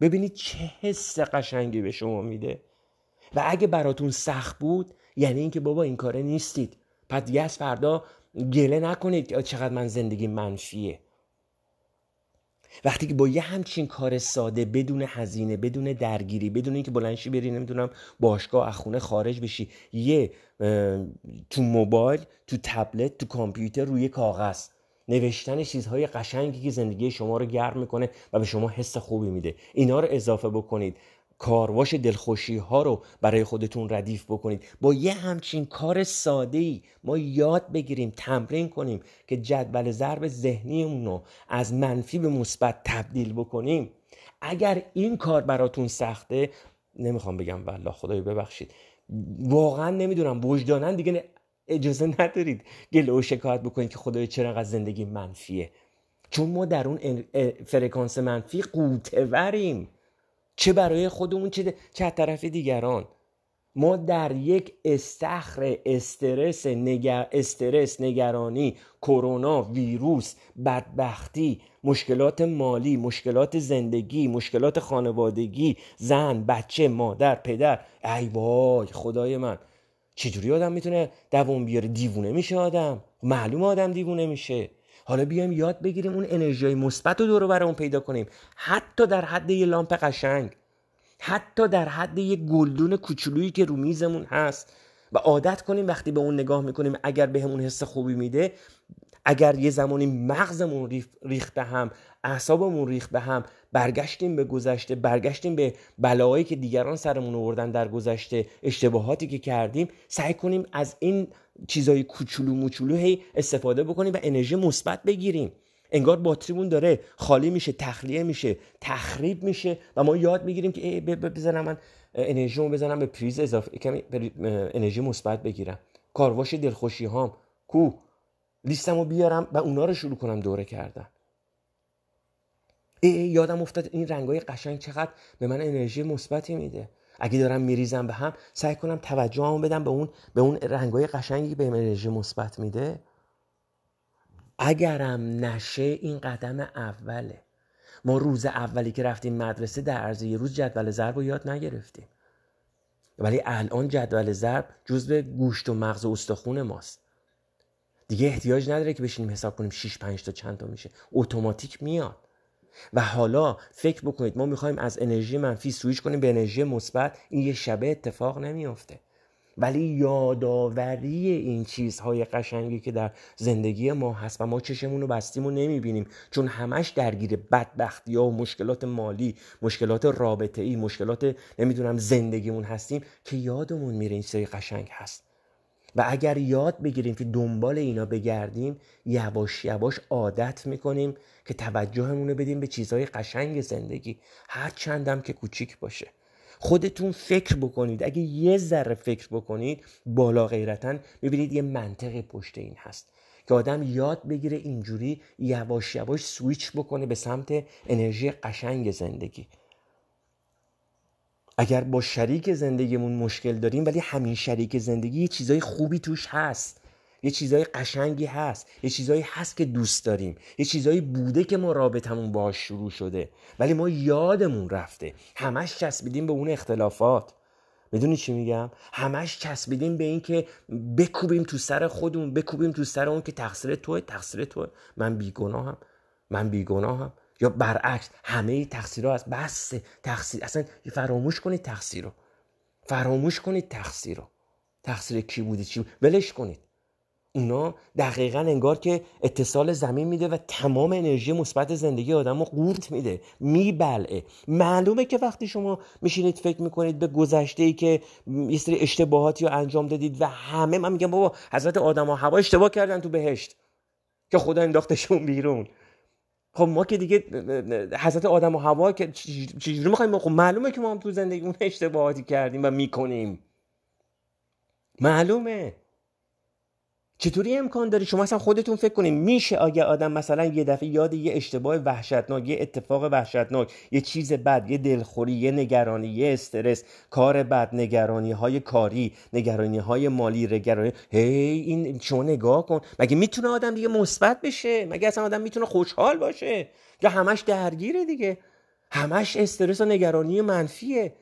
ببینید چه حس قشنگی به شما میده. و اگه براتون سخت بود یعنی اینکه بابا این کاره نیستید. پس دیگه از فردا گله نکنید که چقدر من زندگی منفیه. وقتی که با یه همچین کار ساده بدون هزینه بدون درگیری بدون اینکه بلنشی بری نمی‌دونم باشگاه از خونه خارج بشی یه تو موبایل تو تبلت تو کامپیوتر روی کاغذ. نوشتن چیزهای قشنگی که زندگی شما رو گرم می‌کنه و به شما حس خوبی میده. اینا رو اضافه بکنید. کارواش دلخوشی ها رو برای خودتون ردیف بکنید. با یه همچین کار ساده ای ما یاد بگیریم تمرین کنیم که جدول ضرب ذهنیمون رو از منفی به مثبت تبدیل بکنیم. اگر این کار براتون سخته نمی‌خوام بگم والله خدای ببخشید واقعا نمی‌دونم وجدانن دیگه اجازه ندارید گله و شکایت بکنید که خدای چرا انقدر زندگی منفیه. چون ما در اون فرکانس منفی قوتوریم چه برای خودمون چه, چه طرف دیگران. ما در یک استخر استرس نگر... استرس نگرانی کرونا ویروس بدبختی مشکلات مالی مشکلات زندگی مشکلات خانوادگی زن بچه مادر پدر. ای وای خدای من. چجوری آدم می‌تونه دوام بیاره؟ دیوونه میشه آدم. معلوم آدم دیوونه میشه. حالا بیایم یاد بگیریم اون انرژی مثبت رو دور برامون پیدا کنیم. حتی در حد یه لامپ قشنگ. حتی در حد یه گلدون کوچولویی که رو میزمون هست. و عادت کنیم وقتی به اون نگاه می‌کنیم اگر بهمون حس خوبی میده اگر یه زمانی مغزمون ریخت به هم اعصابمون ریخت به هم برگشتیم به گذشته برگشتیم به بلاهایی که دیگران سرمون آوردن در گذشته اشتباهاتی که کردیم سعی کنیم از این چیزای کوچولو موچولو هی استفاده بکنیم و انرژی مثبت بگیریم. انگار باتریمون داره خالی میشه تخلیه میشه تخریب میشه و ما یاد می‌گیریم که بزنم من انرژیمو بزنم به پریز اضافه کمی انرژی مثبت بگیرم. کارواش دلخوشی هام کو؟ لیستمو بیارم و اونا رو شروع کنم دوره کردن. ای, یادم افتاد این رنگای قشنگ چقدر به من انرژی مثبتی میده. اگه دارم میریزم به هم سعی کنم توجهمو بدم به اون به اون رنگای قشنگی به انرژی مثبت میده. اگرم نشه این قدم اوله. ما روز اولی که رفتیم مدرسه در عرض یه روز جدول ضرب رو یاد نگرفتیم. ولی الان جدول ضرب جزو گوشت و مغز و استخون ماست. دیگه احتیاج نداره که بشینیم حساب کنیم 6 5 تا چند تا میشه. اتوماتیک میاد. و حالا فکر بکنید ما می‌خوایم از انرژی منفی سویچ کنیم به انرژی مثبت این یه شبه اتفاق نمیافته. ولی یادآوری این چیزهای قشنگی که در زندگی ما هست و ما چشمون رو بستیم و نمی‌بینیم. چون همش درگیر بدبختی ها و مشکلات مالی مشکلات رابطه ای مشکلات نمی‌دونم زندگیمون هستیم که یادمون میره این چیزهای قشنگ هست. و اگر یاد بگیریم که دنبال اینا بگردیم یواش یواش عادت می‌کنیم که توجهمون رو بدیم به چیزهای قشنگ زندگی. هر چندم که کوچیک باشه. خودتون فکر بکنید. اگه یه ذره فکر بکنید بالا غیرتا می‌بینید یه منطق پشت این هست که آدم یاد بگیره اینجوری یواش یواش سویچ بکنه به سمت انرژی قشنگ زندگی. اگر با شریک زندگیمون مشکل داریم ولی همین شریک زندگی یه چیزای خوبی توش هست. یه چیزای قشنگی هست. یه چیزایی هست که دوست داریم. یه چیزایی بوده که ما رابطمون باش شروع شده. ولی ما یادمون رفته. همش چسبیدیم به اون اختلافات. می‌دونی چی میگم؟ همش چسبیدیم به این که بکوبیم تو سر خودمون بکوبیم تو سر اون که تقصیر توه تقصیر توه. من بیگناهم. من بیگناهم. یا برعکس همه تقصیرها از بس تقصیر اصلا فراموش کنید تقصیر رو. فراموش کنید تقصیر رو. تقصیر کی بودی چی ولش کنید. اونا دقیقا انگار که اتصال زمین میده و تمام انرژی مثبت زندگی آدم رو قورت میده میبلعه. معلومه که وقتی شما میشینید فکر می‌کنید به گذشته ای که یه سری اشتباهاتی رو انجام دادید و همه من میگم بابا حضرت آدم ها هوا اشتباه کردن تو بهشت که خدا انداختشون بیرون. خب ما که دیگه حضرت آدم و هوا که چجوری می‌خوایم خب معلومه که ما هم تو زندگی اون اشتباهاتی کردیم و می‌کنیم. معلومه. چطوری امکان داره شما اصلا خودتون فکر کنید میشه آگه آدم مثلا یه دفعه یاد یه اشتباه وحشتناک یه اتفاق وحشتناک یه چیز بد یه دلخوری یه نگرانی یه استرس کار بد نگرانی های کاری نگرانی های مالی نگرانی هی این شما نگاه کن. مگه می‌تونه آدم دیگه مثبت بشه؟ مگه اصلا آدم می‌تونه خوشحال باشه؟ یا همش درگیره دیگه؟ همش استرس و نگرانی منفیه.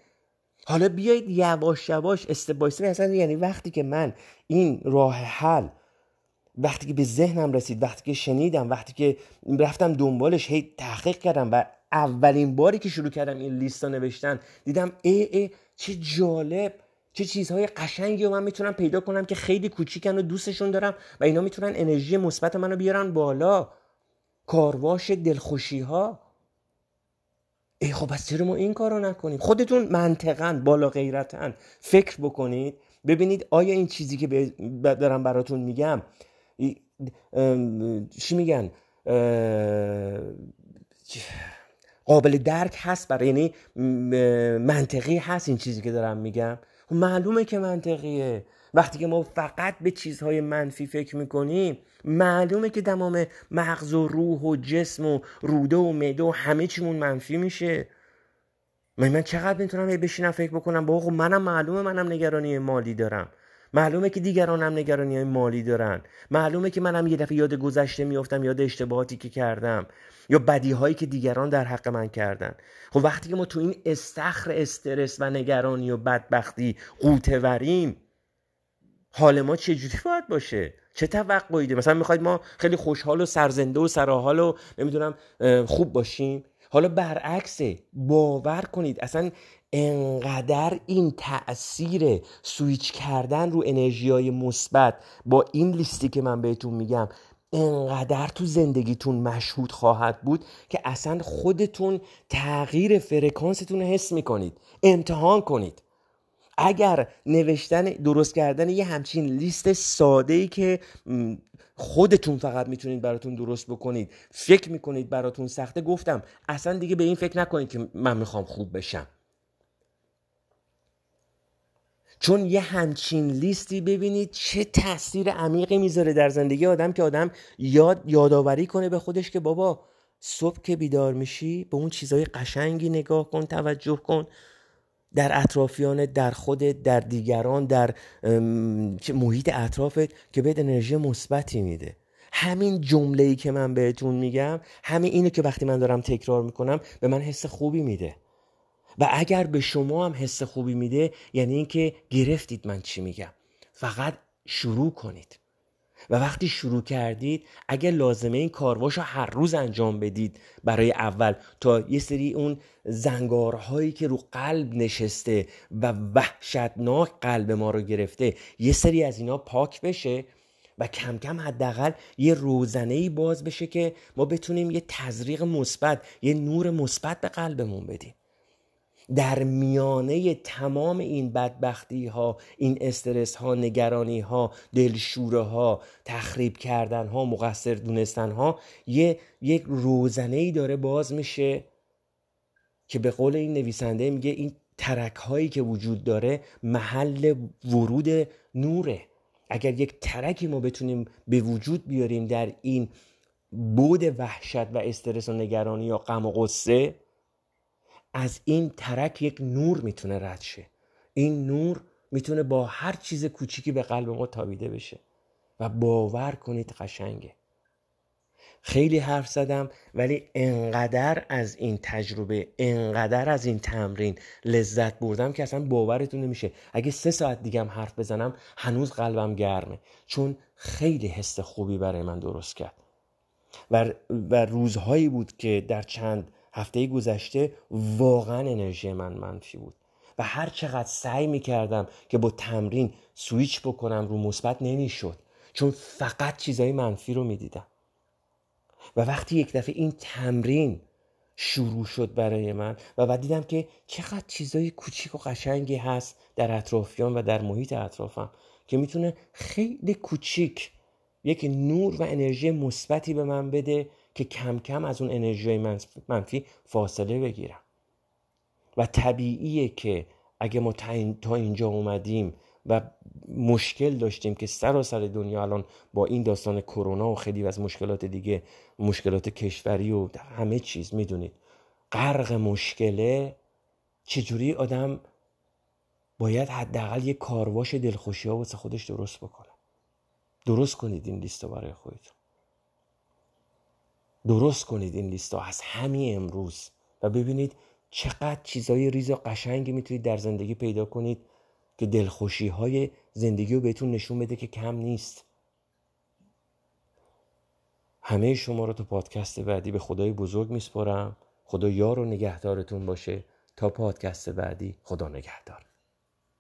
حالا بیایید یواش یواش استبایستی اصلا یعنی وقتی که من این راه حل وقتی که به ذهنم رسید وقتی که شنیدم وقتی که رفتم دنبالش هی تحقیق کردم و اولین باری که شروع کردم این لیست نوشتن دیدم ای ای چه جالب چه چیزهای قشنگی رو من می‌تونم پیدا کنم که خیلی کوچیکن و دوستشون دارم و اینا می‌تونن انرژی مثبت منو بیارن بالا. کارواش دلخوشی ها ای خب از چرا ما این کارو نکنیم؟ خودتون منطقا بالا غیرتن فکر بکنید. ببینید آیا این چیزی که دارم براتون میگم چی میگن؟ قابل درک هست برای یعنی منطقی هست این چیزی که دارم میگم. خب معلومه که منطقیه. وقتی که ما فقط به چیزهای منفی فکر می‌کنیم معلومه که تمام مغز و روح و جسم و روده و معده و همه چیمون منفی میشه. من من چقدر می‌تونم بشینم فکر بکنم؟ با خب منم معلومه منم نگرانی مالی دارم. معلومه که دیگران هم نگرانی های مالی دارن. معلومه که منم یه دفعه یاد گذشته میافتم یاد اشتباهاتی که کردم یا بدی هایی که دیگران در حق من کردن. خب وقتی که ما تو این استخر استرس و نگرانی و بدبختی قوته وریم حال ما چجوری باید باشه؟ چه توقعی مثلا می‌خواید ما خیلی خوشحال و سرزنده و سراحال و نمی‌دونم خوب باشیم؟ حالا برعکسه باور کنید. اصلا انقدر این تاثیر سویچ کردن رو انرژی های مثبت با این لیستی که من بهتون میگم انقدر تو زندگیتون مشهود خواهد بود که اصلا خودتون تغییر فرکانستون رو حس می‌کنید امتحان کنید. اگر نوشتن درست کردن یه همچین لیست ساده ای که خودتون فقط می‌تونید براتون درست بکنید فکر می‌کنید براتون سخته گفتم اصلا دیگه به این فکر نکنید که من می‌خوام خوب بشم. چون یه همچین لیستی ببینید چه تاثیر عمیقی می‌ذاره در زندگی آدم که آدم یاد یادآوری کنه به خودش که بابا صبح که بیدار میشی به اون چیزهای قشنگی نگاه کن توجه کن. در اطرافیانت در خودت در دیگران در محیط اطرافت که بهت انرژی مثبتی میده. همین جمله ای که من بهتون میگم همین اینه که وقتی من دارم تکرار می‌کنم به من حس خوبی میده. و اگر به شما هم حس خوبی میده یعنی اینکه گرفتید من چی میگم. فقط شروع کنید. و وقتی شروع کردید اگر لازمه این کارواش رو هر روز انجام بدید برای اول تا یه سری اون زنگارهایی که رو قلب نشسته و وحشتناک قلب ما رو گرفته یه سری از اینا پاک بشه و کم کم حداقل یه روزنه باز بشه که ما بتونیم یه تزریق مثبت یه نور مثبت به قلبمون بدیم. در میانه تمام این بدبختی ها این استرس ها نگرانی ها دلشوره ها تخریب کردن ها مقصر دونستن ها یه یک روزنه ای داره باز میشه که به قول این نویسنده میگه این ترک هایی که وجود داره محل ورود نوره. اگر یک ترکی ما بتونیم به وجود بیاریم در این بود وحشت و استرس و نگرانی یا غم و غصه از این ترک یک نور می‌تونه رد شه. این نور می‌تونه با هر چیز کوچیکی به قلب ما تابیده بشه و باور کنید قشنگه. خیلی حرف زدم ولی انقدر از این تجربه انقدر از این تمرین لذت بردم که اصلا باورتون نمیشه. اگه سه ساعت دیگه هم حرف بزنم هنوز قلبم گرمه. چون خیلی حس خوبی برای من درست کرد. و, و روزهایی بود که در چند هفته گذشته واقعا انرژی من منفی بود. و هر چقدر سعی می کردم که با تمرین سویچ بکنم رو مثبت نمی‌شد چون فقط چیزهای منفی رو می‌دیدم. و وقتی یک دفعه این تمرین شروع شد برای من و بعد دیدم که چقدر چیزای کوچیک و قشنگی هست در اطرافیان و در محیط اطرافم که می‌تونه خیلی کوچیک یک نور و انرژی مثبتی به من بده که کم کم از اون انرژی منفی فاصله بگیرم. و طبیعیه که اگه ما تا اینجا اومدیم و مشکل داشتیم که سراسر دنیا الان با این داستان کرونا و خیلی از مشکلات دیگه مشکلات کشوری و همه چیز می‌دونید. غرق مشکله چجوری آدم باید حداقل یه کارواش دلخوشی ها واسه خودش درست بکنه؟ درست کنید این لیست برای خودتون. درست کنید این لیست از همین امروز و ببینید چقدر چیزای ریز و قشنگی می‌تونید در زندگی پیدا کنید که دلخوشی های زندگی رو بهتون نشون بده که کم نیست. همه شما رو تو پادکست بعدی به خدای بزرگ میسپرم خدا یار و نگهدارتون باشه. تا پادکست بعدی خدا نگهدار.